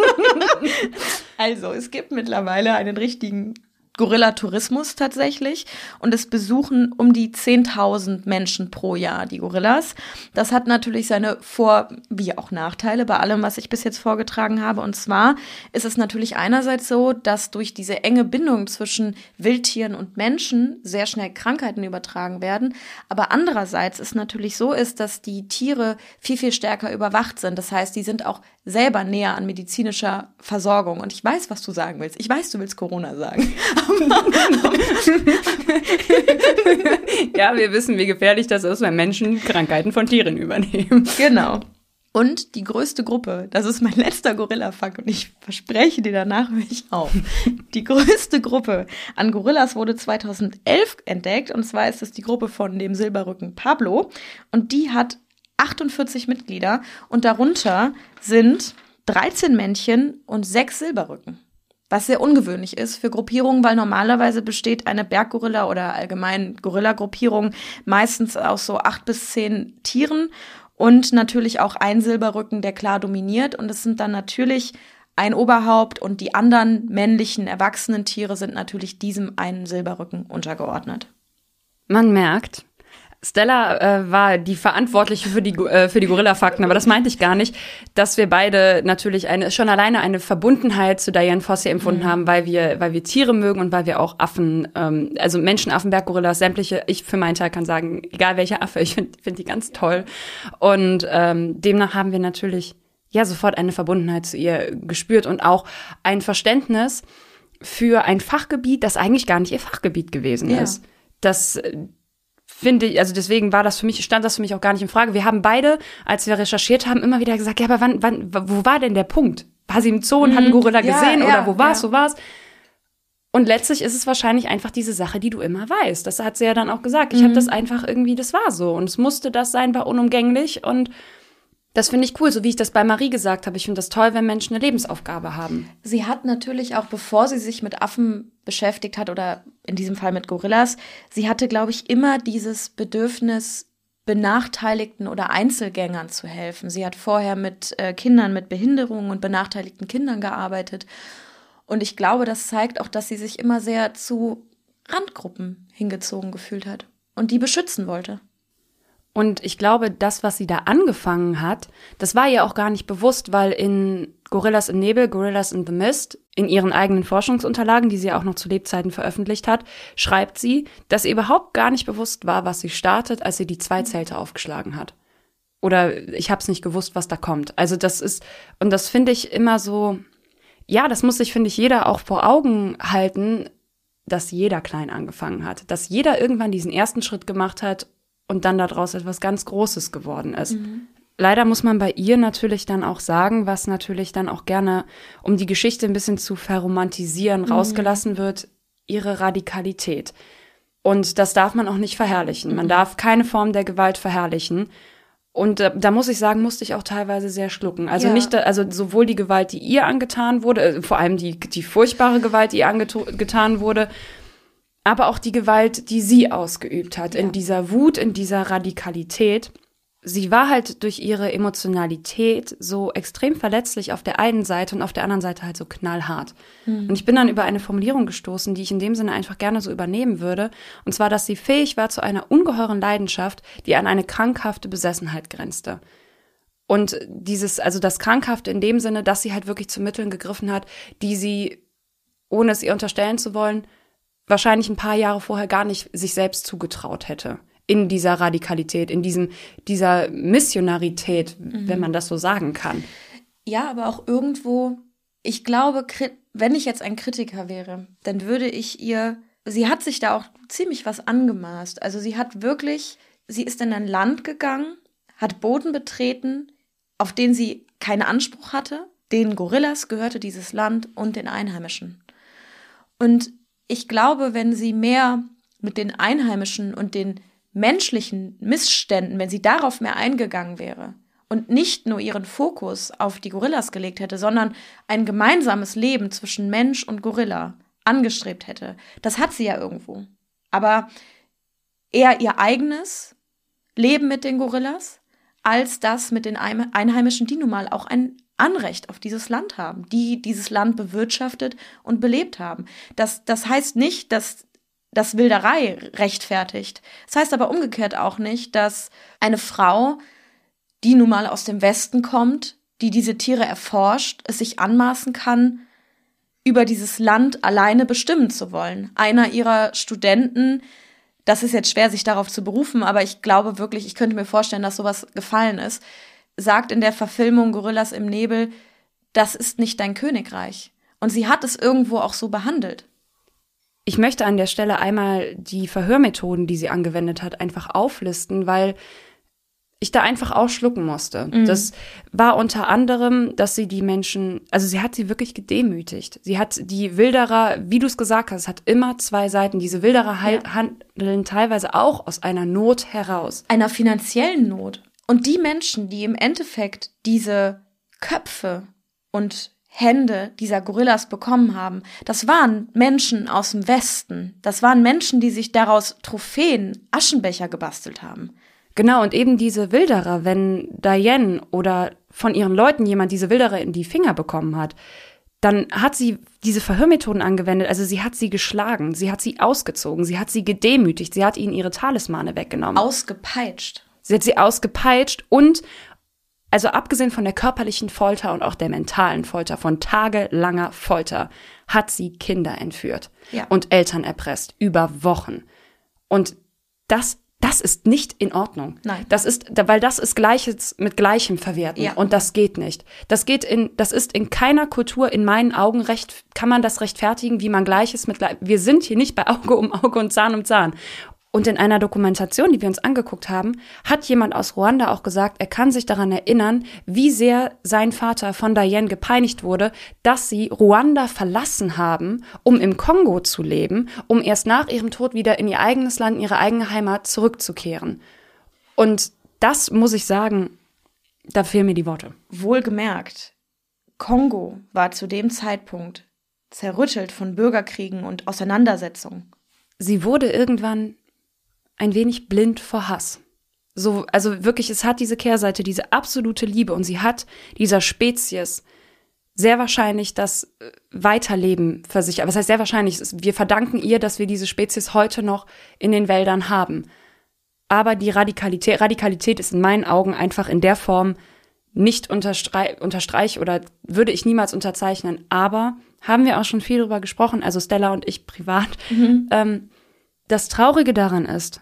also, es gibt mittlerweile einen richtigen Gorilla-Tourismus tatsächlich und es besuchen um die 10.000 Menschen pro Jahr die Gorillas. Das hat natürlich seine Vor- wie auch Nachteile bei allem, was ich bis jetzt vorgetragen habe. Und zwar ist es natürlich einerseits so, dass durch diese enge Bindung zwischen Wildtieren und Menschen sehr schnell Krankheiten übertragen werden. Aber andererseits ist natürlich so ist, dass die Tiere viel, viel stärker überwacht sind. Das heißt, die sind auch selber näher an medizinischer Versorgung. Und ich weiß, was du sagen willst. Ich weiß, du willst Corona sagen. ja, wir wissen, wie gefährlich das ist, wenn Menschen Krankheiten von Tieren übernehmen. Genau. Und die größte Gruppe, das ist mein letzter Gorilla-Fuck und ich verspreche dir, danach höre ich auf. Die größte Gruppe an Gorillas wurde 2011 entdeckt und zwar ist es die Gruppe von dem Silberrücken Pablo und die hat 48 Mitglieder und darunter sind 13 Männchen und 6 Silberrücken was sehr ungewöhnlich ist für Gruppierungen, weil normalerweise besteht eine Berggorilla oder allgemein Gorilla-Gruppierung meistens aus so acht bis zehn Tieren und natürlich auch ein Silberrücken, der klar dominiert. Und es sind dann natürlich ein Oberhaupt und die anderen männlichen erwachsenen Tiere sind natürlich diesem einen Silberrücken untergeordnet. Man merkt, Stella äh, war die Verantwortliche für die äh, für die Gorilla-Fakten, aber das meinte ich gar nicht, dass wir beide natürlich eine schon alleine eine Verbundenheit zu Diane Fossey empfunden mhm. haben, weil wir weil wir Tiere mögen und weil wir auch Affen, ähm, also Menschenaffen, Berggorillas, sämtliche. Ich für meinen Teil kann sagen, egal welcher Affe, ich finde find die ganz toll und ähm, demnach haben wir natürlich ja sofort eine Verbundenheit zu ihr gespürt und auch ein Verständnis für ein Fachgebiet, das eigentlich gar nicht ihr Fachgebiet gewesen ja. ist. Das finde ich, also deswegen war das für mich, stand das für mich auch gar nicht in Frage. Wir haben beide, als wir recherchiert haben, immer wieder gesagt, ja, aber wann, wann, wo war denn der Punkt? War sie im Zoo und mhm. hat einen Gorilla ja, gesehen ja, oder wo war's, ja. wo war's? Und letztlich ist es wahrscheinlich einfach diese Sache, die du immer weißt. Das hat sie ja dann auch gesagt. Ich mhm. habe das einfach irgendwie, das war so und es musste das sein, war unumgänglich und das finde ich cool, so wie ich das bei Marie gesagt habe. Ich finde das toll, wenn Menschen eine Lebensaufgabe haben. Sie hat natürlich auch, bevor sie sich mit Affen beschäftigt hat oder in diesem Fall mit Gorillas, sie hatte, glaube ich, immer dieses Bedürfnis, Benachteiligten oder Einzelgängern zu helfen. Sie hat vorher mit äh, Kindern mit Behinderungen und benachteiligten Kindern gearbeitet. Und ich glaube, das zeigt auch, dass sie sich immer sehr zu Randgruppen hingezogen gefühlt hat und die beschützen wollte. Und ich glaube, das, was sie da angefangen hat, das war ihr auch gar nicht bewusst, weil in Gorillas im Nebel, Gorillas in the Mist, in ihren eigenen Forschungsunterlagen, die sie auch noch zu Lebzeiten veröffentlicht hat, schreibt sie, dass ihr überhaupt gar nicht bewusst war, was sie startet, als sie die zwei Zelte aufgeschlagen hat. Oder ich habe es nicht gewusst, was da kommt. Also das ist, und das finde ich immer so, ja, das muss sich, finde ich, jeder auch vor Augen halten, dass jeder klein angefangen hat, dass jeder irgendwann diesen ersten Schritt gemacht hat und dann daraus etwas ganz Großes geworden ist. Mhm. Leider muss man bei ihr natürlich dann auch sagen, was natürlich dann auch gerne, um die Geschichte ein bisschen zu verromantisieren, mhm. rausgelassen wird, ihre Radikalität. Und das darf man auch nicht verherrlichen. Man mhm. darf keine Form der Gewalt verherrlichen. Und äh, da muss ich sagen, musste ich auch teilweise sehr schlucken. Also ja. nicht, also sowohl die Gewalt, die ihr angetan wurde, äh, vor allem die, die furchtbare Gewalt, die ihr angetan wurde, aber auch die Gewalt, die sie ausgeübt hat, Ja. in dieser Wut, in dieser Radikalität. Sie war halt durch ihre Emotionalität so extrem verletzlich auf der einen Seite und auf der anderen Seite halt so knallhart. Und ich bin dann über eine Formulierung gestoßen, die ich in dem Sinne einfach gerne so übernehmen würde. Und zwar, dass sie fähig war zu einer ungeheuren Leidenschaft, die an eine krankhafte Besessenheit grenzte. Und dieses, also das Krankhafte in dem Sinne, dass sie halt wirklich zu Mitteln gegriffen hat, die sie, ohne es ihr unterstellen zu wollen, wahrscheinlich ein paar Jahre vorher gar nicht sich selbst zugetraut hätte. In dieser Radikalität, in diesem, dieser Missionarität, wenn man das so sagen kann. Ja, aber auch irgendwo, ich glaube, wenn ich jetzt ein Kritiker wäre, dann würde ich ihr, sie hat sich da auch ziemlich was angemaßt. Also sie hat wirklich, sie ist in ein Land gegangen, hat Boden betreten, auf den sie keinen Anspruch hatte. Den Gorillas gehörte dieses Land und den Einheimischen. Und ich glaube, wenn sie mehr mit den Einheimischen und den menschlichen Missständen, wenn sie darauf mehr eingegangen wäre und nicht nur ihren Fokus auf die Gorillas gelegt hätte, sondern ein gemeinsames Leben zwischen Mensch und Gorilla angestrebt hätte, das hat sie ja irgendwo. Aber eher ihr eigenes Leben mit den Gorillas als das mit den Eim- Einheimischen, die nun mal auch ein Anrecht auf dieses Land haben, die dieses Land bewirtschaftet und belebt haben. Das, das heißt nicht, dass das Wilderei rechtfertigt. Das heißt aber umgekehrt auch nicht, dass eine Frau, die nun mal aus dem Westen kommt, die diese Tiere erforscht, es sich anmaßen kann, über dieses Land alleine bestimmen zu wollen. Einer ihrer Studenten, das ist jetzt schwer, sich darauf zu berufen, aber ich glaube wirklich, ich könnte mir vorstellen, dass sowas gefallen ist, sagt in der Verfilmung Gorillas im Nebel, das ist nicht dein Königreich. Und sie hat es irgendwo auch so behandelt. Ich möchte an der Stelle einmal die Verhörmethoden, die sie angewendet hat, einfach auflisten, weil ich da einfach auch schlucken musste. Das war unter anderem, dass sie die Menschen, also sie hat sie wirklich gedemütigt. Sie hat die Wilderer, wie du es gesagt hast, hat immer zwei Seiten. Diese Wilderer hal- handeln teilweise auch aus einer Not heraus. einer finanziellen Not. Und die Menschen, die im Endeffekt diese Köpfe und Hände dieser Gorillas bekommen haben, das waren Menschen aus dem Westen. Das waren Menschen, die sich daraus Trophäen, Aschenbecher gebastelt haben. Genau, und eben diese Wilderer, wenn Diane oder von ihren Leuten jemand diese Wilderer in die Finger bekommen hat, dann hat sie diese Verhörmethoden angewendet. Also sie hat sie geschlagen, sie hat sie ausgezogen, sie hat sie gedemütigt, sie hat ihnen ihre Talismane weggenommen. Ausgepeitscht. Sie hat sie ausgepeitscht und, also abgesehen von der körperlichen Folter und auch der mentalen Folter, von tagelanger Folter, hat sie Kinder entführt Ja. und Eltern erpresst über Wochen. Und das, das ist nicht in Ordnung. Nein. Das ist, weil das ist Gleiches mit Gleichem verwerten. Ja. Und das geht nicht. Das geht in, das ist in keiner Kultur in meinen Augen recht, kann man das rechtfertigen, wie man Gleiches mit Gleichem. Wir sind hier nicht bei Auge um Auge und Zahn um Zahn. Und in einer Dokumentation, die wir uns angeguckt haben, hat jemand aus Ruanda auch gesagt, er kann sich daran erinnern, wie sehr sein Vater von Diane gepeinigt wurde, dass sie Ruanda verlassen haben, um im Kongo zu leben, um erst nach ihrem Tod wieder in ihr eigenes Land, in ihre eigene Heimat zurückzukehren. Und das muss ich sagen, da fehlen mir die Worte. Wohlgemerkt, Kongo war zu dem Zeitpunkt zerrüttelt von Bürgerkriegen und Auseinandersetzungen. sie wurde irgendwann ein wenig blind vor Hass. So, also wirklich, es hat diese Kehrseite, diese absolute Liebe und sie hat dieser Spezies sehr wahrscheinlich das äh, Weiterleben versichert. Was heißt sehr wahrscheinlich? Wir verdanken ihr, dass wir diese Spezies heute noch in den Wäldern haben. Aber die Radikalität, Radikalität ist in meinen Augen einfach in der Form nicht unterstreich, unterstreich oder würde ich niemals unterzeichnen. Aber haben wir auch schon viel drüber gesprochen, also Stella und ich privat. Ähm, das Traurige daran ist,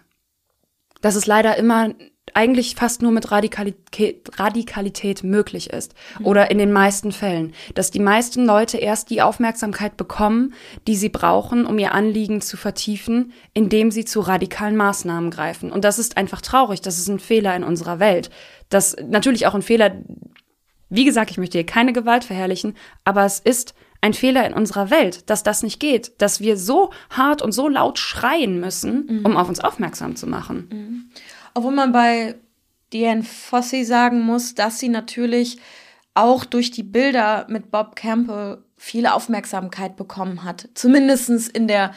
dass es leider immer eigentlich fast nur mit Radikalität, Radikalität möglich ist. Oder in den meisten Fällen. Dass die meisten Leute erst die Aufmerksamkeit bekommen, die sie brauchen, um ihr Anliegen zu vertiefen, indem sie zu radikalen Maßnahmen greifen. Und das ist einfach traurig. Das ist ein Fehler in unserer Welt. Das natürlich auch ein Fehler, wie gesagt, ich möchte hier keine Gewalt verherrlichen, aber es ist ein Fehler in unserer Welt, dass das nicht geht, dass wir so hart und so laut schreien müssen, um auf uns aufmerksam zu machen. Obwohl man bei Diane Fossey sagen muss, dass sie natürlich auch durch die Bilder mit Bob Campbell viel Aufmerksamkeit bekommen hat. Zumindestens in der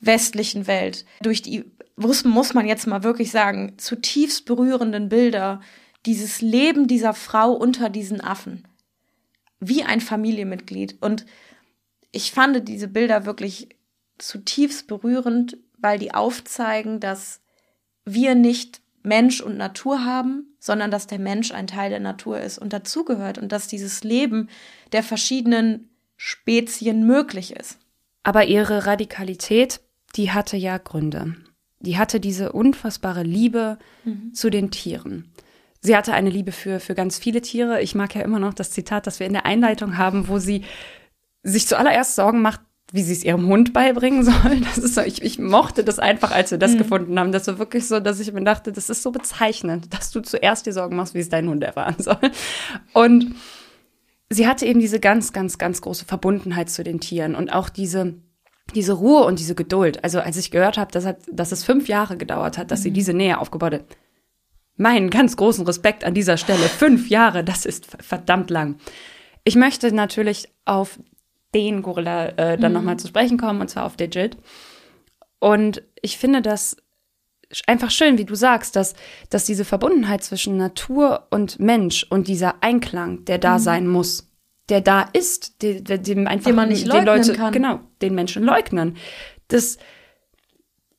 westlichen Welt, durch die, muss, muss man jetzt mal wirklich sagen, zutiefst berührenden Bilder, dieses Leben dieser Frau unter diesen Affen. Wie ein Familienmitglied. Und ich fand diese Bilder wirklich zutiefst berührend, weil die aufzeigen, dass wir nicht Mensch und Natur haben, sondern dass der Mensch ein Teil der Natur ist und dazugehört und dass dieses Leben der verschiedenen Spezien möglich ist. Aber ihre Radikalität, die hatte ja Gründe. Die hatte diese unfassbare Liebe mhm. zu den Tieren. Sie hatte eine Liebe für, für ganz viele Tiere. Ich mag ja immer noch das Zitat, das wir in der Einleitung haben, wo sie sich zuallererst Sorgen macht, wie sie es ihrem Hund beibringen soll. Das ist so, ich, ich mochte das einfach, als wir das mhm. gefunden haben. Das war wirklich so, dass ich mir dachte, das ist so bezeichnend, dass du zuerst dir Sorgen machst, wie es dein Hund erfahren soll. Und sie hatte eben diese ganz, ganz, ganz große Verbundenheit zu den Tieren und auch diese, diese Ruhe und diese Geduld. Also als ich gehört habe, dass, hat, dass es fünf Jahre gedauert hat, dass mhm. sie diese Nähe aufgebaut hat. Meinen ganz großen Respekt an dieser Stelle. Fünf Jahre, das ist verdammt lang. Ich möchte natürlich auf den Gorilla äh, dann mhm. nochmal zu sprechen kommen, und zwar auf Digit. Und ich finde das einfach schön, wie du sagst, dass, dass diese Verbundenheit zwischen Natur und Mensch und dieser Einklang, der da mhm. sein muss, der da ist, dem, dem einfach den man nicht leugnen Leute, kann. genau, den Menschen leugnen. Das,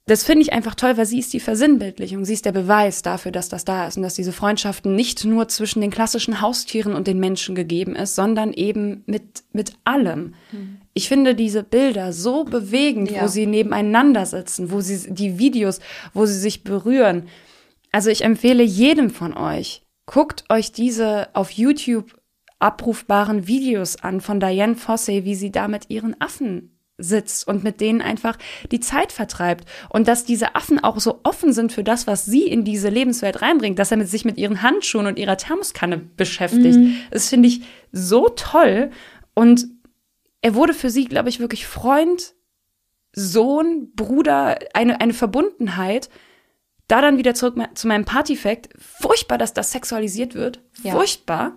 das finde ich einfach toll, weil sie ist die Versinnbildlichung, sie ist der Beweis dafür, dass das da ist und dass diese Freundschaften nicht nur zwischen den klassischen Haustieren und den Menschen gegeben ist, sondern eben mit, mit allem. Mhm. Ich finde diese Bilder so bewegend, ja. wo sie nebeneinander sitzen, wo sie die Videos, wo sie sich berühren. Also ich empfehle jedem von euch, guckt euch diese auf YouTube abrufbaren Videos an von Diane Fossey, wie sie da mit ihren Affen sitzt und mit denen einfach die Zeit vertreibt. Und dass diese Affen auch so offen sind für das, was sie in diese Lebenswelt reinbringt, dass er mit sich mit ihren Handschuhen und ihrer Thermoskanne beschäftigt. Mhm. Das finde ich so toll. Und er wurde für sie, glaube ich, wirklich Freund, Sohn, Bruder, eine, eine Verbundenheit. Da dann wieder zurück zu meinem Partyfact. Furchtbar, dass das sexualisiert wird. Ja. Furchtbar.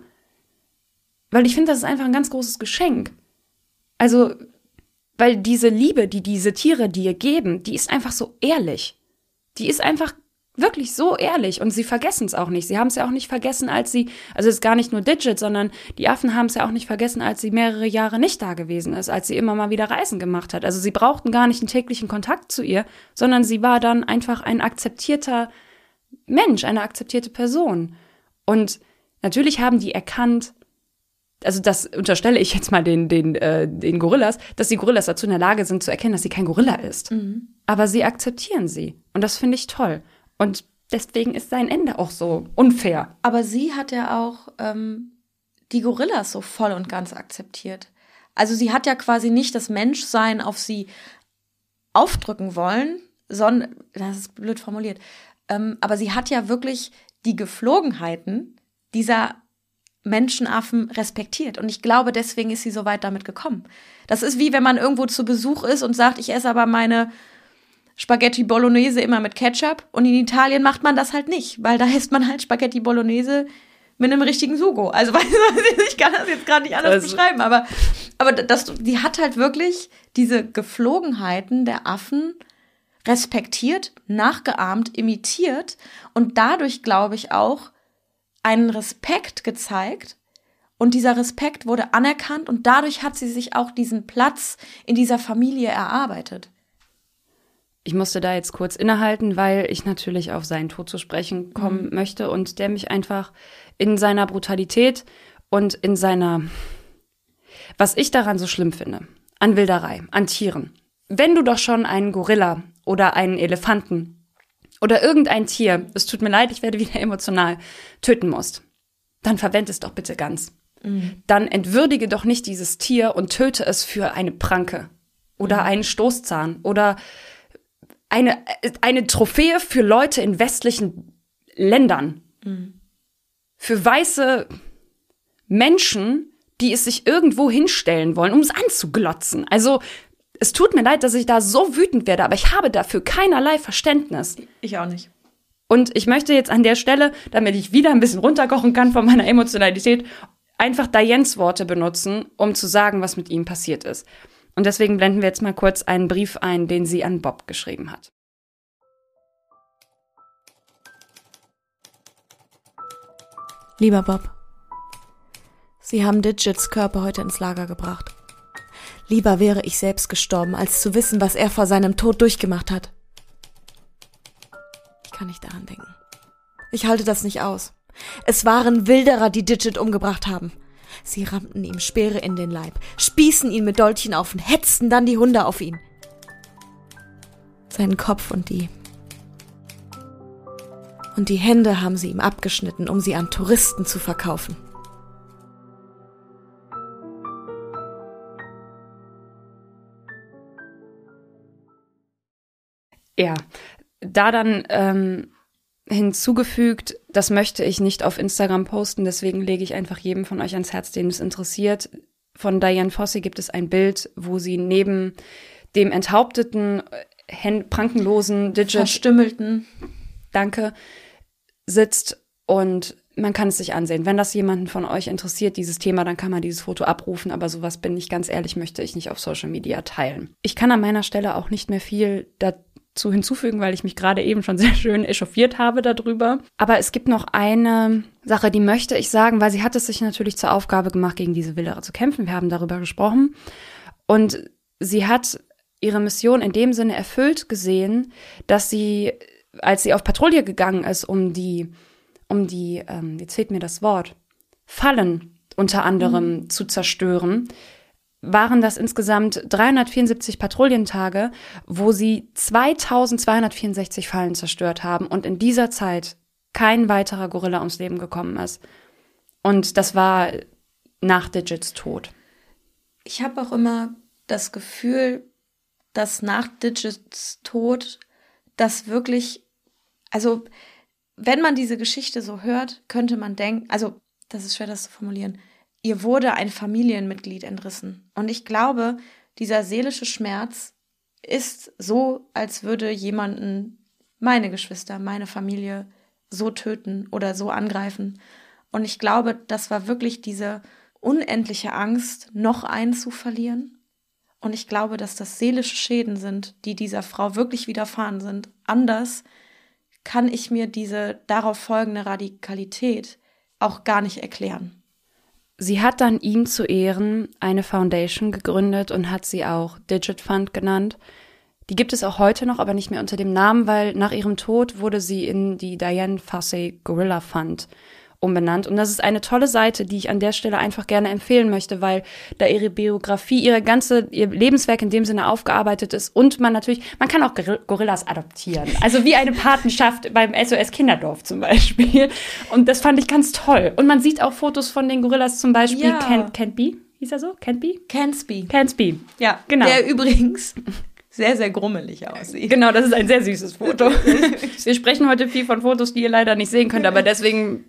Weil ich finde, das ist einfach ein ganz großes Geschenk. Also, weil diese Liebe, die diese Tiere dir geben, die ist einfach so ehrlich. Die ist einfach wirklich so ehrlich und sie vergessen es auch nicht. Sie haben es ja auch nicht vergessen, als sie, also es ist gar nicht nur Digit, sondern die Affen haben es ja auch nicht vergessen, als sie mehrere Jahre nicht da gewesen ist, als sie immer mal wieder Reisen gemacht hat. Also sie brauchten gar nicht einen täglichen Kontakt zu ihr, sondern sie war dann einfach ein akzeptierter Mensch, eine akzeptierte Person. Und natürlich haben die erkannt, also das unterstelle ich jetzt mal den, den, äh, den Gorillas, dass die Gorillas dazu in der Lage sind zu erkennen, dass sie kein Gorilla ist. Mhm. Aber sie akzeptieren sie. Und das finde ich toll. Und deswegen ist sein Ende auch so unfair. Aber sie hat ja auch ähm, die Gorillas so voll und ganz akzeptiert. Also sie hat ja quasi nicht das Menschsein auf sie aufdrücken wollen, sondern, das ist blöd formuliert, ähm, aber sie hat ja wirklich die Geflogenheiten dieser Menschenaffen respektiert. Und ich glaube, deswegen ist sie so weit damit gekommen. Das ist wie wenn man irgendwo zu Besuch ist und sagt, ich esse aber meine Spaghetti Bolognese immer mit Ketchup. Und in Italien macht man das halt nicht, weil da isst man halt Spaghetti Bolognese mit einem richtigen Sugo. Also ich kann das jetzt gerade nicht anders also. beschreiben, aber, aber das, die hat halt wirklich diese Geflogenheiten der Affen respektiert, nachgeahmt, imitiert und dadurch, glaube ich, auch einen Respekt gezeigt und dieser Respekt wurde anerkannt und dadurch hat sie sich auch diesen Platz in dieser Familie erarbeitet. Ich musste da jetzt kurz innehalten, weil ich natürlich auf seinen Tod zu sprechen kommen mhm. möchte und der mich einfach in seiner Brutalität und in seiner, was ich daran so schlimm finde, an Wilderei, an Tieren. Wenn du doch schon einen Gorilla oder einen Elefanten oder irgendein Tier, es tut mir leid, ich werde wieder emotional, töten musst, dann verwende es doch bitte ganz. Mhm. Dann entwürdige doch nicht dieses Tier und töte es für eine Pranke oder mhm. einen Stoßzahn oder eine, eine Trophäe für Leute in westlichen Ländern. Mhm. Für weiße Menschen, die es sich irgendwo hinstellen wollen, um es anzuglotzen. Also es tut mir leid, dass ich da so wütend werde, aber ich habe dafür keinerlei Verständnis. Ich auch nicht. Und ich möchte jetzt an der Stelle, damit ich wieder ein bisschen runterkochen kann von meiner Emotionalität, einfach Dianes Worte benutzen, um zu sagen, was mit ihm passiert ist. Und deswegen blenden wir jetzt mal kurz einen Brief ein, den sie an Bob geschrieben hat. Lieber Bob, Sie haben Digits Körper heute ins Lager gebracht. Lieber wäre ich selbst gestorben, als zu wissen, was er vor seinem Tod durchgemacht hat. Ich kann nicht daran denken. Ich halte das nicht aus. Es waren Wilderer, die Digit umgebracht haben. Sie rammten ihm Speere in den Leib, spießen ihn mit Dolchen auf und hetzten dann die Hunde auf ihn. Seinen Kopf und die. Und die Hände haben sie ihm abgeschnitten, um sie an Touristen zu verkaufen. Ja, da dann ähm, hinzugefügt, das möchte ich nicht auf Instagram posten, deswegen lege ich einfach jedem von euch ans Herz, den es interessiert. Von Diane Fossey gibt es ein Bild, wo sie neben dem enthaupteten, äh, prankenlosen Digit Verstümmelten. Danke sitzt und man kann es sich ansehen. Wenn das jemanden von euch interessiert, dieses Thema, dann kann man dieses Foto abrufen, aber sowas bin ich ganz ehrlich, möchte ich nicht auf Social Media teilen. Ich kann an meiner Stelle auch nicht mehr viel dazu zu hinzufügen, weil ich mich gerade eben schon sehr schön echauffiert habe darüber. Aber es gibt noch eine Sache, die möchte ich sagen, weil sie hat es sich natürlich zur Aufgabe gemacht, gegen diese Wilderer zu kämpfen. Wir haben darüber gesprochen. Und sie hat ihre Mission in dem Sinne erfüllt gesehen, dass sie, als sie auf Patrouille gegangen ist, um die, um die, ähm, jetzt fehlt mir das Wort, Fallen unter anderem mhm. zu zerstören, waren das insgesamt 374 Patrouillentage, wo sie 2264 Fallen zerstört haben und in dieser Zeit kein weiterer Gorilla ums Leben gekommen ist. Und das war nach Digits Tod. Ich habe auch immer das Gefühl, dass nach Digits Tod das wirklich, also wenn man diese Geschichte so hört, könnte man denken, also das ist schwer das zu formulieren, ihr wurde ein Familienmitglied entrissen. Und ich glaube, dieser seelische Schmerz ist so, als würde jemanden, meine Geschwister, meine Familie, so töten oder so angreifen. Und ich glaube, das war wirklich diese unendliche Angst, noch einen zu verlieren. Und ich glaube, dass das seelische Schäden sind, die dieser Frau wirklich widerfahren sind. Anders kann ich mir diese darauf folgende Radikalität auch gar nicht erklären. Sie hat dann ihm zu Ehren eine Foundation gegründet und hat sie auch Digit Fund genannt. Die gibt es auch heute noch, aber nicht mehr unter dem Namen, weil nach ihrem Tod wurde sie in die Diane Fossey Gorilla Fund umbenannt. Und das ist eine tolle Seite, die ich an der Stelle einfach gerne empfehlen möchte, weil da ihre Biografie, ihre ganze, ihr Lebenswerk in dem Sinne aufgearbeitet ist und man natürlich, man kann auch Gorillas adoptieren. Also wie eine Patenschaft beim SOS Kinderdorf zum Beispiel. Und das fand ich ganz toll. Und man sieht auch Fotos von den Gorillas zum Beispiel. Ja. Can, Canby, hieß er so? Canby? Cansby. Cansby. Ja, genau. Der übrigens sehr, sehr grummelig aussieht. Genau, das ist ein sehr süßes Foto. wir sprechen heute viel von Fotos, die ihr leider nicht sehen könnt, aber deswegen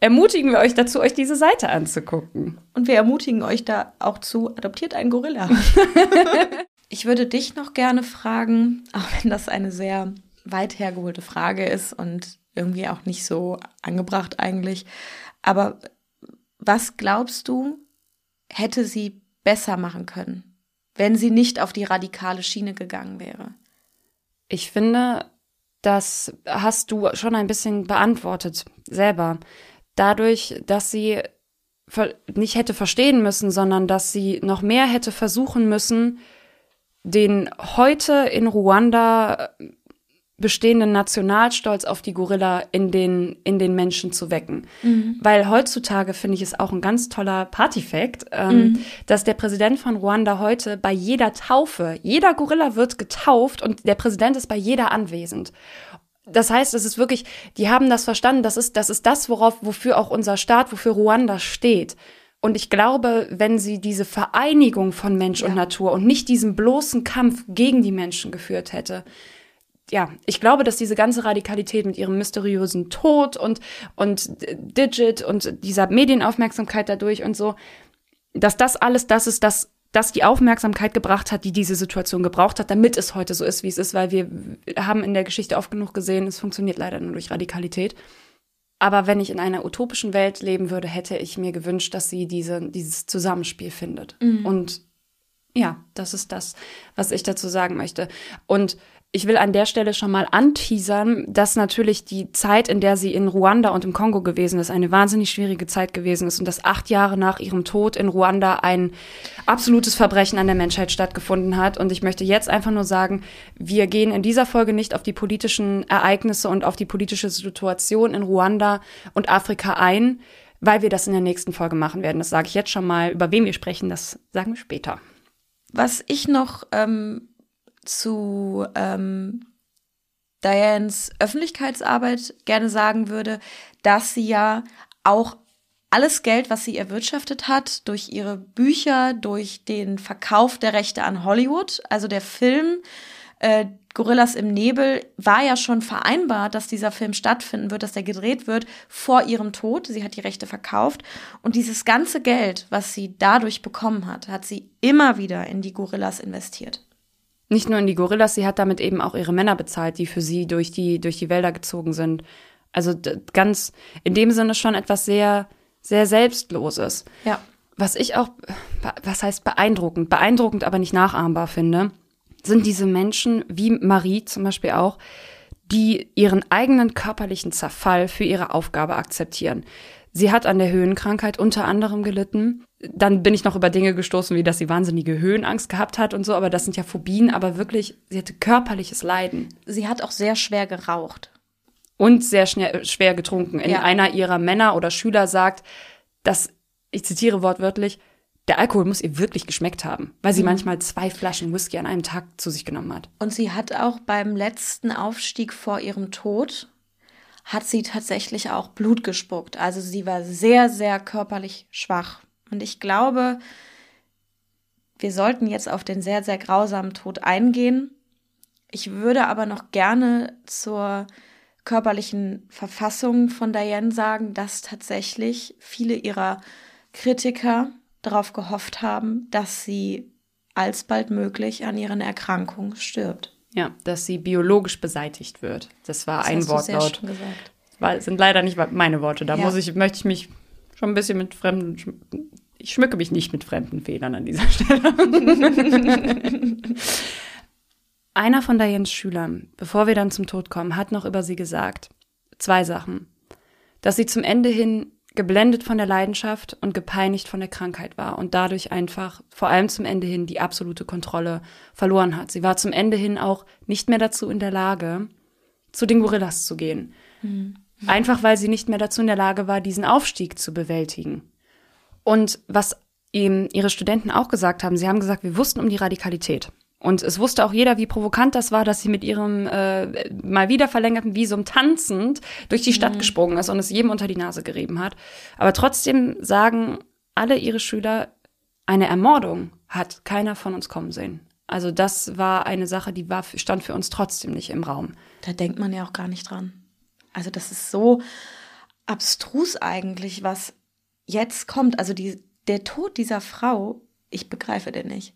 ermutigen wir euch dazu, euch diese Seite anzugucken. Und wir ermutigen euch da auch zu, adoptiert einen Gorilla. ich würde dich noch gerne fragen, auch wenn das eine sehr weit hergeholte Frage ist und irgendwie auch nicht so angebracht eigentlich. Aber was glaubst du, hätte sie besser machen können? Wenn sie nicht auf die radikale Schiene gegangen wäre? Ich finde, das hast du schon ein bisschen beantwortet selber. Dadurch, dass sie nicht hätte verstehen müssen, sondern dass sie noch mehr hätte versuchen müssen, den heute in Ruanda bestehenden Nationalstolz auf die Gorilla in den, in den Menschen zu wecken. Mhm. Weil heutzutage finde ich es auch ein ganz toller Partyfact, ähm, mhm. dass der Präsident von Ruanda heute bei jeder Taufe, jeder Gorilla wird getauft und der Präsident ist bei jeder anwesend. Das heißt, es ist wirklich, die haben das verstanden, das ist, das ist das, worauf, wofür auch unser Staat, wofür Ruanda steht. Und ich glaube, wenn sie diese Vereinigung von Mensch ja. und Natur und nicht diesen bloßen Kampf gegen die Menschen geführt hätte, ja, ich glaube, dass diese ganze Radikalität mit ihrem mysteriösen Tod und, und Digit und dieser Medienaufmerksamkeit dadurch und so, dass das alles das ist, das das die Aufmerksamkeit gebracht hat, die diese Situation gebraucht hat, damit es heute so ist, wie es ist, weil wir haben in der Geschichte oft genug gesehen, es funktioniert leider nur durch Radikalität. Aber wenn ich in einer utopischen Welt leben würde, hätte ich mir gewünscht, dass sie diese, dieses Zusammenspiel findet. Mhm. Und Ja, das ist das, was ich dazu sagen möchte. Und ich will an der Stelle schon mal anteasern, dass natürlich die Zeit, in der sie in Ruanda und im Kongo gewesen ist, eine wahnsinnig schwierige Zeit gewesen ist und dass acht Jahre nach ihrem Tod in Ruanda ein absolutes Verbrechen an der Menschheit stattgefunden hat. Und ich möchte jetzt einfach nur sagen, wir gehen in dieser Folge nicht auf die politischen Ereignisse und auf die politische Situation in Ruanda und Afrika ein, weil wir das in der nächsten Folge machen werden. Das sage ich jetzt schon mal. Über wen wir sprechen, das sagen wir später. Was ich noch ähm zu ähm, Dianes Öffentlichkeitsarbeit gerne sagen würde, dass sie ja auch alles Geld, was sie erwirtschaftet hat, durch ihre Bücher, durch den Verkauf der Rechte an Hollywood, also der Film äh, Gorillas im Nebel, war ja schon vereinbart, dass dieser Film stattfinden wird, dass der gedreht wird vor ihrem Tod. Sie hat die Rechte verkauft. Und dieses ganze Geld, was sie dadurch bekommen hat, hat sie immer wieder in die Gorillas investiert. Nicht nur in die Gorillas, sie hat damit eben auch ihre Männer bezahlt, die für sie durch die, durch die Wälder gezogen sind. Also ganz, in dem Sinne schon etwas sehr, sehr Selbstloses. Ja. Was ich auch, was heißt beeindruckend, beeindruckend, aber nicht nachahmbar finde, sind diese Menschen, wie Marie zum Beispiel auch, die ihren eigenen körperlichen Zerfall für ihre Aufgabe akzeptieren. Sie hat an der Höhenkrankheit unter anderem gelitten. Dann bin ich noch über Dinge gestoßen, wie dass sie wahnsinnige Höhenangst gehabt hat und so, aber das sind ja Phobien, aber wirklich, sie hatte körperliches Leiden. Sie hat auch sehr schwer geraucht. Und sehr schnell, schwer getrunken. In Ja. einer ihrer Männer oder Schüler sagt, dass, ich zitiere wortwörtlich, der Alkohol muss ihr wirklich geschmeckt haben, weil sie Mhm. manchmal zwei Flaschen Whisky an einem Tag zu sich genommen hat. Und sie hat auch beim letzten Aufstieg vor ihrem Tod, hat sie tatsächlich auch Blut gespuckt. Also sie war sehr, sehr körperlich schwach. Und ich glaube, wir sollten jetzt auf den sehr, sehr grausamen Tod eingehen. Ich würde aber noch gerne zur körperlichen Verfassung von Diane sagen, dass tatsächlich viele ihrer Kritiker darauf gehofft haben, dass sie alsbald möglich an ihren Erkrankungen stirbt. Ja, dass sie biologisch beseitigt wird. Das war Das ein Wortlaut. Weil sind leider nicht meine Worte. Da Ja. muss ich, möchte ich mich schon ein bisschen mit fremden, ich schmücke mich nicht mit fremden Fehlern an dieser Stelle. Einer von Dianes Schülern, bevor wir dann zum Tod kommen, hat noch über sie gesagt, zwei Sachen. Dass sie zum Ende hin geblendet von der Leidenschaft und gepeinigt von der Krankheit war und dadurch einfach vor allem zum Ende hin die absolute Kontrolle verloren hat. Sie war zum Ende hin auch nicht mehr dazu in der Lage, zu den Gorillas zu gehen. Einfach weil sie nicht mehr dazu in der Lage war, diesen Aufstieg zu bewältigen. Und was ihm ihre Studenten auch gesagt haben, sie haben gesagt, wir wussten um die Radikalität. Und es wusste auch jeder, wie provokant das war, dass sie mit ihrem äh, mal wieder verlängerten Visum tanzend durch die Stadt gesprungen ist und es jedem unter die Nase gerieben hat. Aber trotzdem sagen alle ihre Schüler, eine Ermordung hat keiner von uns kommen sehen. Also das war eine Sache, die war, stand für uns trotzdem nicht im Raum. Da denkt man ja auch gar nicht dran. Also das ist so abstrus eigentlich, was jetzt kommt. Also die, der Tod dieser Frau, ich begreife den nicht.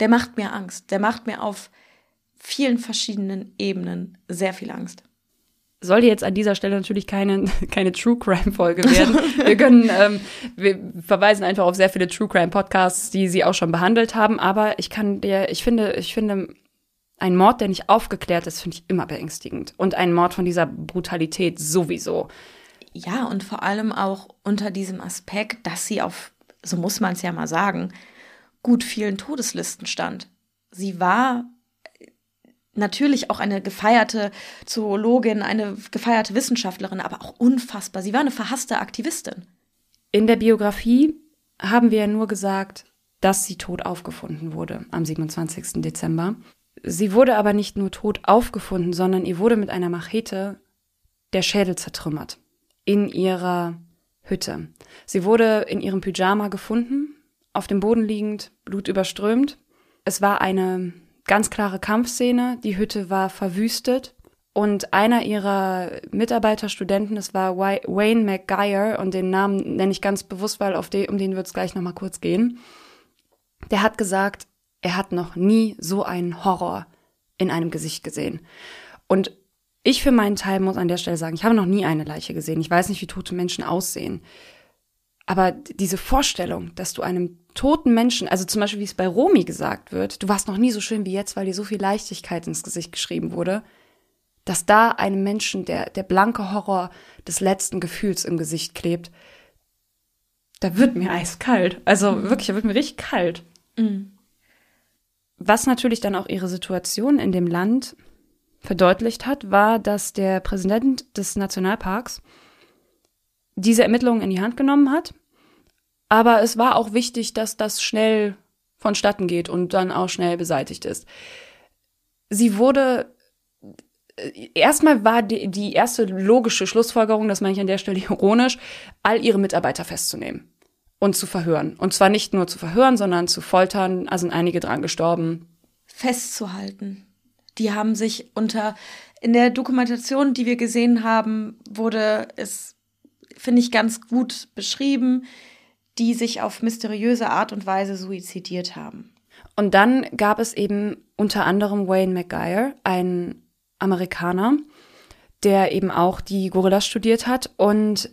Der macht mir Angst. Der macht mir auf vielen verschiedenen Ebenen sehr viel Angst. sollte jetzt an dieser Stelle natürlich keine, keine True Crime Folge werden. Wir können, ähm, wir verweisen einfach auf sehr viele True Crime Podcasts, die sie auch schon behandelt haben. Aber ich kann dir, ich finde, ich finde, ein Mord, der nicht aufgeklärt ist, finde ich immer beängstigend. Und ein Mord von dieser Brutalität sowieso. Ja, und vor allem auch unter diesem Aspekt, dass sie auf, so muss man es ja mal sagen, gut vielen Todeslisten stand. Sie war natürlich auch eine gefeierte Zoologin, eine gefeierte Wissenschaftlerin, aber auch unfassbar. Sie war eine verhasste Aktivistin. In der Biografie haben wir ja nur gesagt, dass sie tot aufgefunden wurde am 27. Dezember. Sie wurde aber nicht nur tot aufgefunden, sondern ihr wurde mit einer Machete der Schädel zertrümmert. In ihrer Hütte. Sie wurde in ihrem Pyjama gefunden, auf dem Boden liegend, blutüberströmt. Es war eine ganz klare Kampfszene. Die Hütte war verwüstet. Und einer ihrer Mitarbeiter, Studenten, das war Wayne McGuire, und den Namen nenne ich ganz bewusst, weil auf den, um den wird es gleich nochmal kurz gehen. Der hat gesagt, er hat noch nie so einen Horror in einem Gesicht gesehen. Und ich für meinen Teil muss an der Stelle sagen, ich habe noch nie eine Leiche gesehen. Ich weiß nicht, wie tote Menschen aussehen. Aber diese Vorstellung, dass du einem toten Menschen, also zum Beispiel wie es bei Romy gesagt wird, du warst noch nie so schön wie jetzt, weil dir so viel Leichtigkeit ins Gesicht geschrieben wurde, dass da einem Menschen der, der blanke Horror des letzten Gefühls im Gesicht klebt, da wird mir eiskalt. Also mhm. wirklich, da wird mir richtig kalt. Mhm. Was natürlich dann auch ihre Situation in dem Land verdeutlicht hat, war, dass der Präsident des Nationalparks diese Ermittlungen in die Hand genommen hat. Aber es war auch wichtig, dass das schnell vonstatten geht und dann auch schnell beseitigt ist. Sie wurde äh, erstmal war die, die erste logische Schlussfolgerung, das meine ich an der Stelle ironisch, all ihre Mitarbeiter festzunehmen und zu verhören. Und zwar nicht nur zu verhören, sondern zu foltern. Also sind einige dran gestorben. Festzuhalten. Die haben sich unter, in der Dokumentation, die wir gesehen haben, wurde es, finde ich, ganz gut beschrieben, die sich auf mysteriöse Art und Weise suizidiert haben. Und dann gab es eben unter anderem Wayne McGuire, ein Amerikaner, der eben auch die Gorillas studiert hat und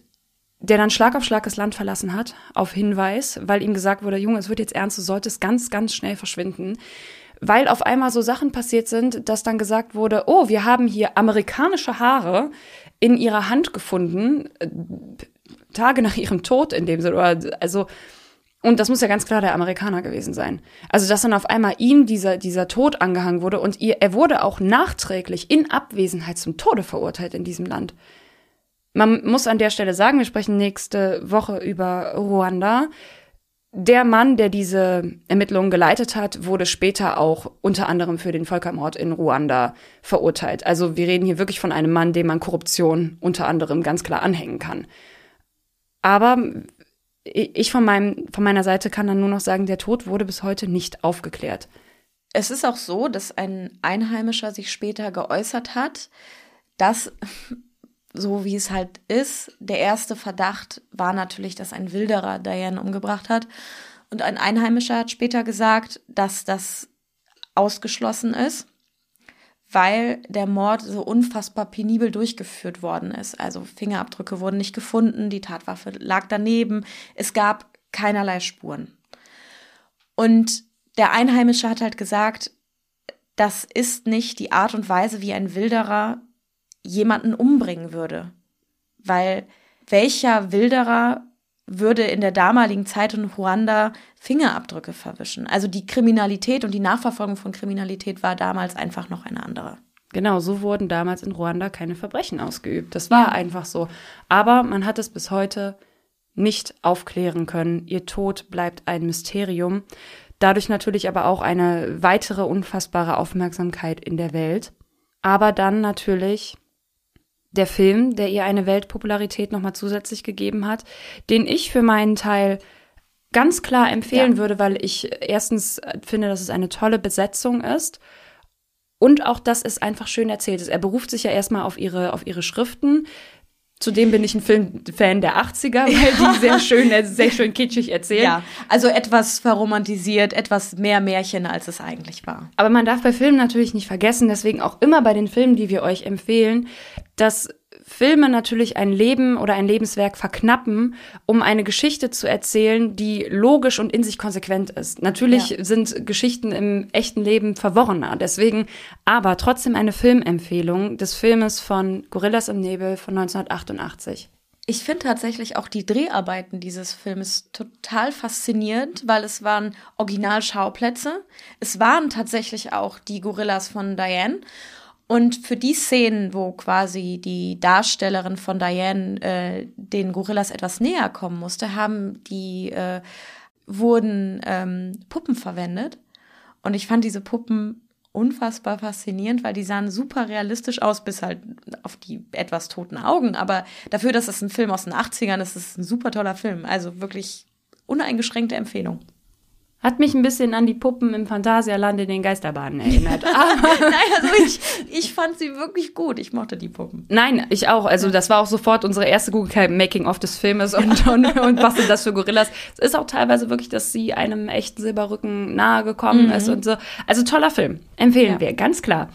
der dann Schlag auf Schlag das Land verlassen hat, auf Hinweis, weil ihm gesagt wurde, Junge, es wird jetzt ernst, du solltest ganz, ganz schnell verschwinden. Weil auf einmal so Sachen passiert sind, dass dann gesagt wurde, oh, wir haben hier amerikanische Haare in ihrer Hand gefunden, äh, Tage nach ihrem Tod in dem Sinne, also, und das muss ja ganz klar der Amerikaner gewesen sein. Also, dass dann auf einmal ihm dieser, dieser Tod angehangen wurde und ihr, er wurde auch nachträglich in Abwesenheit zum Tode verurteilt in diesem Land. Man muss an der Stelle sagen, wir sprechen nächste Woche über Ruanda. Der Mann, der diese Ermittlungen geleitet hat, wurde später auch unter anderem für den Völkermord in Ruanda verurteilt. Also wir reden hier wirklich von einem Mann, dem man Korruption unter anderem ganz klar anhängen kann. Aber ich von, meinem, von meiner Seite kann dann nur noch sagen, der Tod wurde bis heute nicht aufgeklärt. Es ist auch so, dass ein Einheimischer sich später geäußert hat, dass so wie es halt ist. Der erste Verdacht war natürlich, dass ein Wilderer Diane umgebracht hat. Und ein Einheimischer hat später gesagt, dass das ausgeschlossen ist, weil der Mord so unfassbar penibel durchgeführt worden ist. Also Fingerabdrücke wurden nicht gefunden, die Tatwaffe lag daneben, es gab keinerlei Spuren. Und der Einheimische hat halt gesagt, das ist nicht die Art und Weise, wie ein Wilderer jemanden umbringen würde. Weil welcher Wilderer würde in der damaligen Zeit in Ruanda Fingerabdrücke verwischen? Also die Kriminalität und die Nachverfolgung von Kriminalität war damals einfach noch eine andere. Genau, so wurden damals in Ruanda keine Verbrechen ausgeübt. Das war ja. einfach so. Aber man hat es bis heute nicht aufklären können. Ihr Tod bleibt ein Mysterium. Dadurch natürlich aber auch eine weitere unfassbare Aufmerksamkeit in der Welt. Aber dann natürlich der Film, der ihr eine Weltpopularität nochmal zusätzlich gegeben hat, den ich für meinen Teil ganz klar empfehlen ja. würde, weil ich erstens finde, dass es eine tolle Besetzung ist und auch, dass es einfach schön erzählt ist. Er beruft sich ja erstmal auf ihre, auf ihre Schriften. Zudem bin ich ein Filmfan der 80er, weil die sehr schön, sehr schön kitschig erzählen. Ja, also etwas verromantisiert, etwas mehr Märchen, als es eigentlich war. Aber man darf bei Filmen natürlich nicht vergessen, deswegen auch immer bei den Filmen, die wir euch empfehlen, dass Filme natürlich ein Leben oder ein Lebenswerk verknappen, um eine Geschichte zu erzählen, die logisch und in sich konsequent ist. Natürlich ja. sind Geschichten im echten Leben verworrener. Deswegen aber trotzdem eine Filmempfehlung des Filmes von Gorillas im Nebel von 1988. Ich finde tatsächlich auch die Dreharbeiten dieses Films total faszinierend, weil es waren Originalschauplätze. Es waren tatsächlich auch die Gorillas von Diane. Und für die Szenen, wo quasi die Darstellerin von Diane äh, den Gorillas etwas näher kommen musste, haben die äh, wurden ähm, Puppen verwendet. Und ich fand diese Puppen unfassbar faszinierend, weil die sahen super realistisch aus, bis halt auf die etwas toten Augen. Aber dafür, dass es ein Film aus den 80ern ist, ist es ein super toller Film. Also wirklich uneingeschränkte Empfehlung. Hat mich ein bisschen an die Puppen im Phantasialand in den Geisterbahnen erinnert. Aber Nein, also ich, ich fand sie wirklich gut. Ich mochte die Puppen. Nein, ich auch. Also das war auch sofort unsere erste Google-Making-of des Filmes und, und, und was sind das für Gorillas. Es ist auch teilweise wirklich, dass sie einem echten Silberrücken nahe gekommen mhm. ist und so. Also toller Film. Empfehlen ja. wir, ganz klar.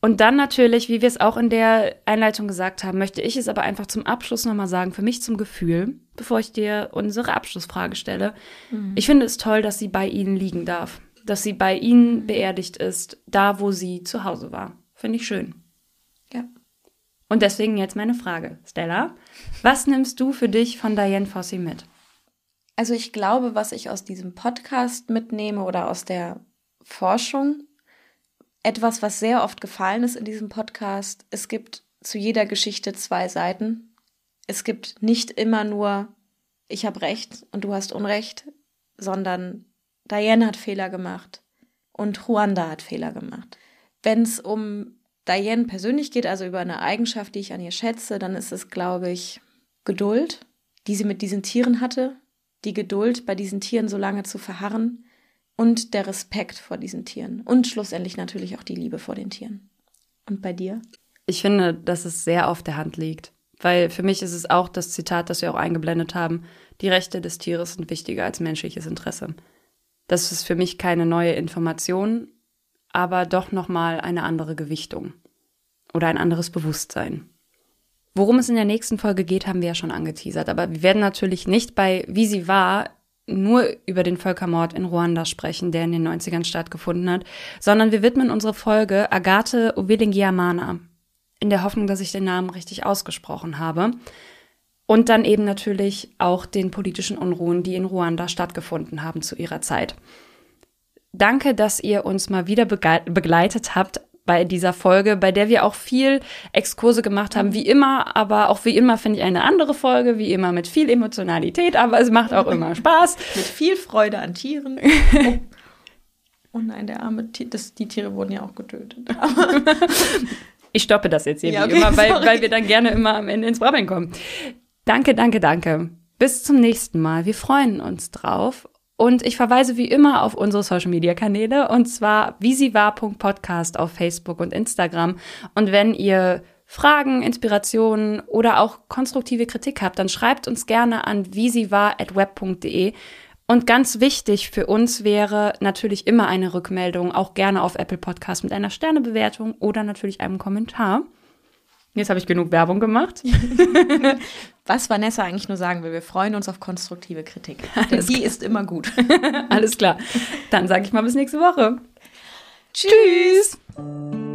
Und dann natürlich, wie wir es auch in der Einleitung gesagt haben, möchte ich es aber einfach zum Abschluss nochmal sagen, für mich zum Gefühl, bevor ich dir unsere Abschlussfrage stelle. Mhm. Ich finde es toll, dass sie bei Ihnen liegen darf, dass sie bei Ihnen beerdigt ist, da wo sie zu Hause war. Finde ich schön. Ja. Und deswegen jetzt meine Frage, Stella. Was nimmst du für dich von Diane Fossey mit? Also ich glaube, was ich aus diesem Podcast mitnehme oder aus der Forschung, etwas, was sehr oft gefallen ist in diesem Podcast. Es gibt zu jeder Geschichte zwei Seiten. Es gibt nicht immer nur, ich habe Recht und du hast Unrecht, sondern Diane hat Fehler gemacht und Ruanda hat Fehler gemacht. Wenn es um Diane persönlich geht, also über eine Eigenschaft, die ich an ihr schätze, dann ist es, glaube ich, Geduld, die sie mit diesen Tieren hatte, die Geduld, bei diesen Tieren so lange zu verharren und der Respekt vor diesen Tieren und schlussendlich natürlich auch die Liebe vor den Tieren. Und bei dir? Ich finde, dass es sehr auf der Hand liegt, weil für mich ist es auch das Zitat, das wir auch eingeblendet haben, die Rechte des Tieres sind wichtiger als menschliches Interesse. Das ist für mich keine neue Information, aber doch nochmal eine andere Gewichtung oder ein anderes Bewusstsein. Worum es in der nächsten Folge geht, haben wir ja schon angeteasert, aber wir werden natürlich nicht bei Wie sie war nur über den Völkermord in Ruanda sprechen, der in den 90ern stattgefunden hat, sondern wir widmen unsere Folge Agathe Uwilingiamana, in der Hoffnung, dass ich den Namen richtig ausgesprochen habe. Und dann eben natürlich auch den politischen Unruhen, die in Ruanda stattgefunden haben zu ihrer Zeit. Danke, dass ihr uns mal wieder begleitet habt bei dieser Folge, bei der wir auch viel Exkurse gemacht haben, wie immer, aber auch wie immer finde ich eine andere Folge, wie immer mit viel Emotionalität, aber es macht auch immer Spaß. mit viel Freude an Tieren. Oh, oh nein, der arme Tier, das, die Tiere wurden ja auch getötet. ich stoppe das jetzt hier ja, okay, immer, weil, weil wir dann gerne immer am Ende ins Brabbeln kommen. Danke, danke, danke. Bis zum nächsten Mal. Wir freuen uns drauf und ich verweise wie immer auf unsere Social Media Kanäle und zwar visivar.podcast auf Facebook und Instagram. Und wenn ihr Fragen, Inspirationen oder auch konstruktive Kritik habt, dann schreibt uns gerne an visivar.web.de. Und ganz wichtig für uns wäre natürlich immer eine Rückmeldung, auch gerne auf Apple Podcast mit einer Sternebewertung oder natürlich einem Kommentar. Jetzt habe ich genug Werbung gemacht. Was Vanessa eigentlich nur sagen will, wir freuen uns auf konstruktive Kritik. Denn die ist immer gut. Alles klar. Dann sage ich mal bis nächste Woche. Tschüss. Tschüss.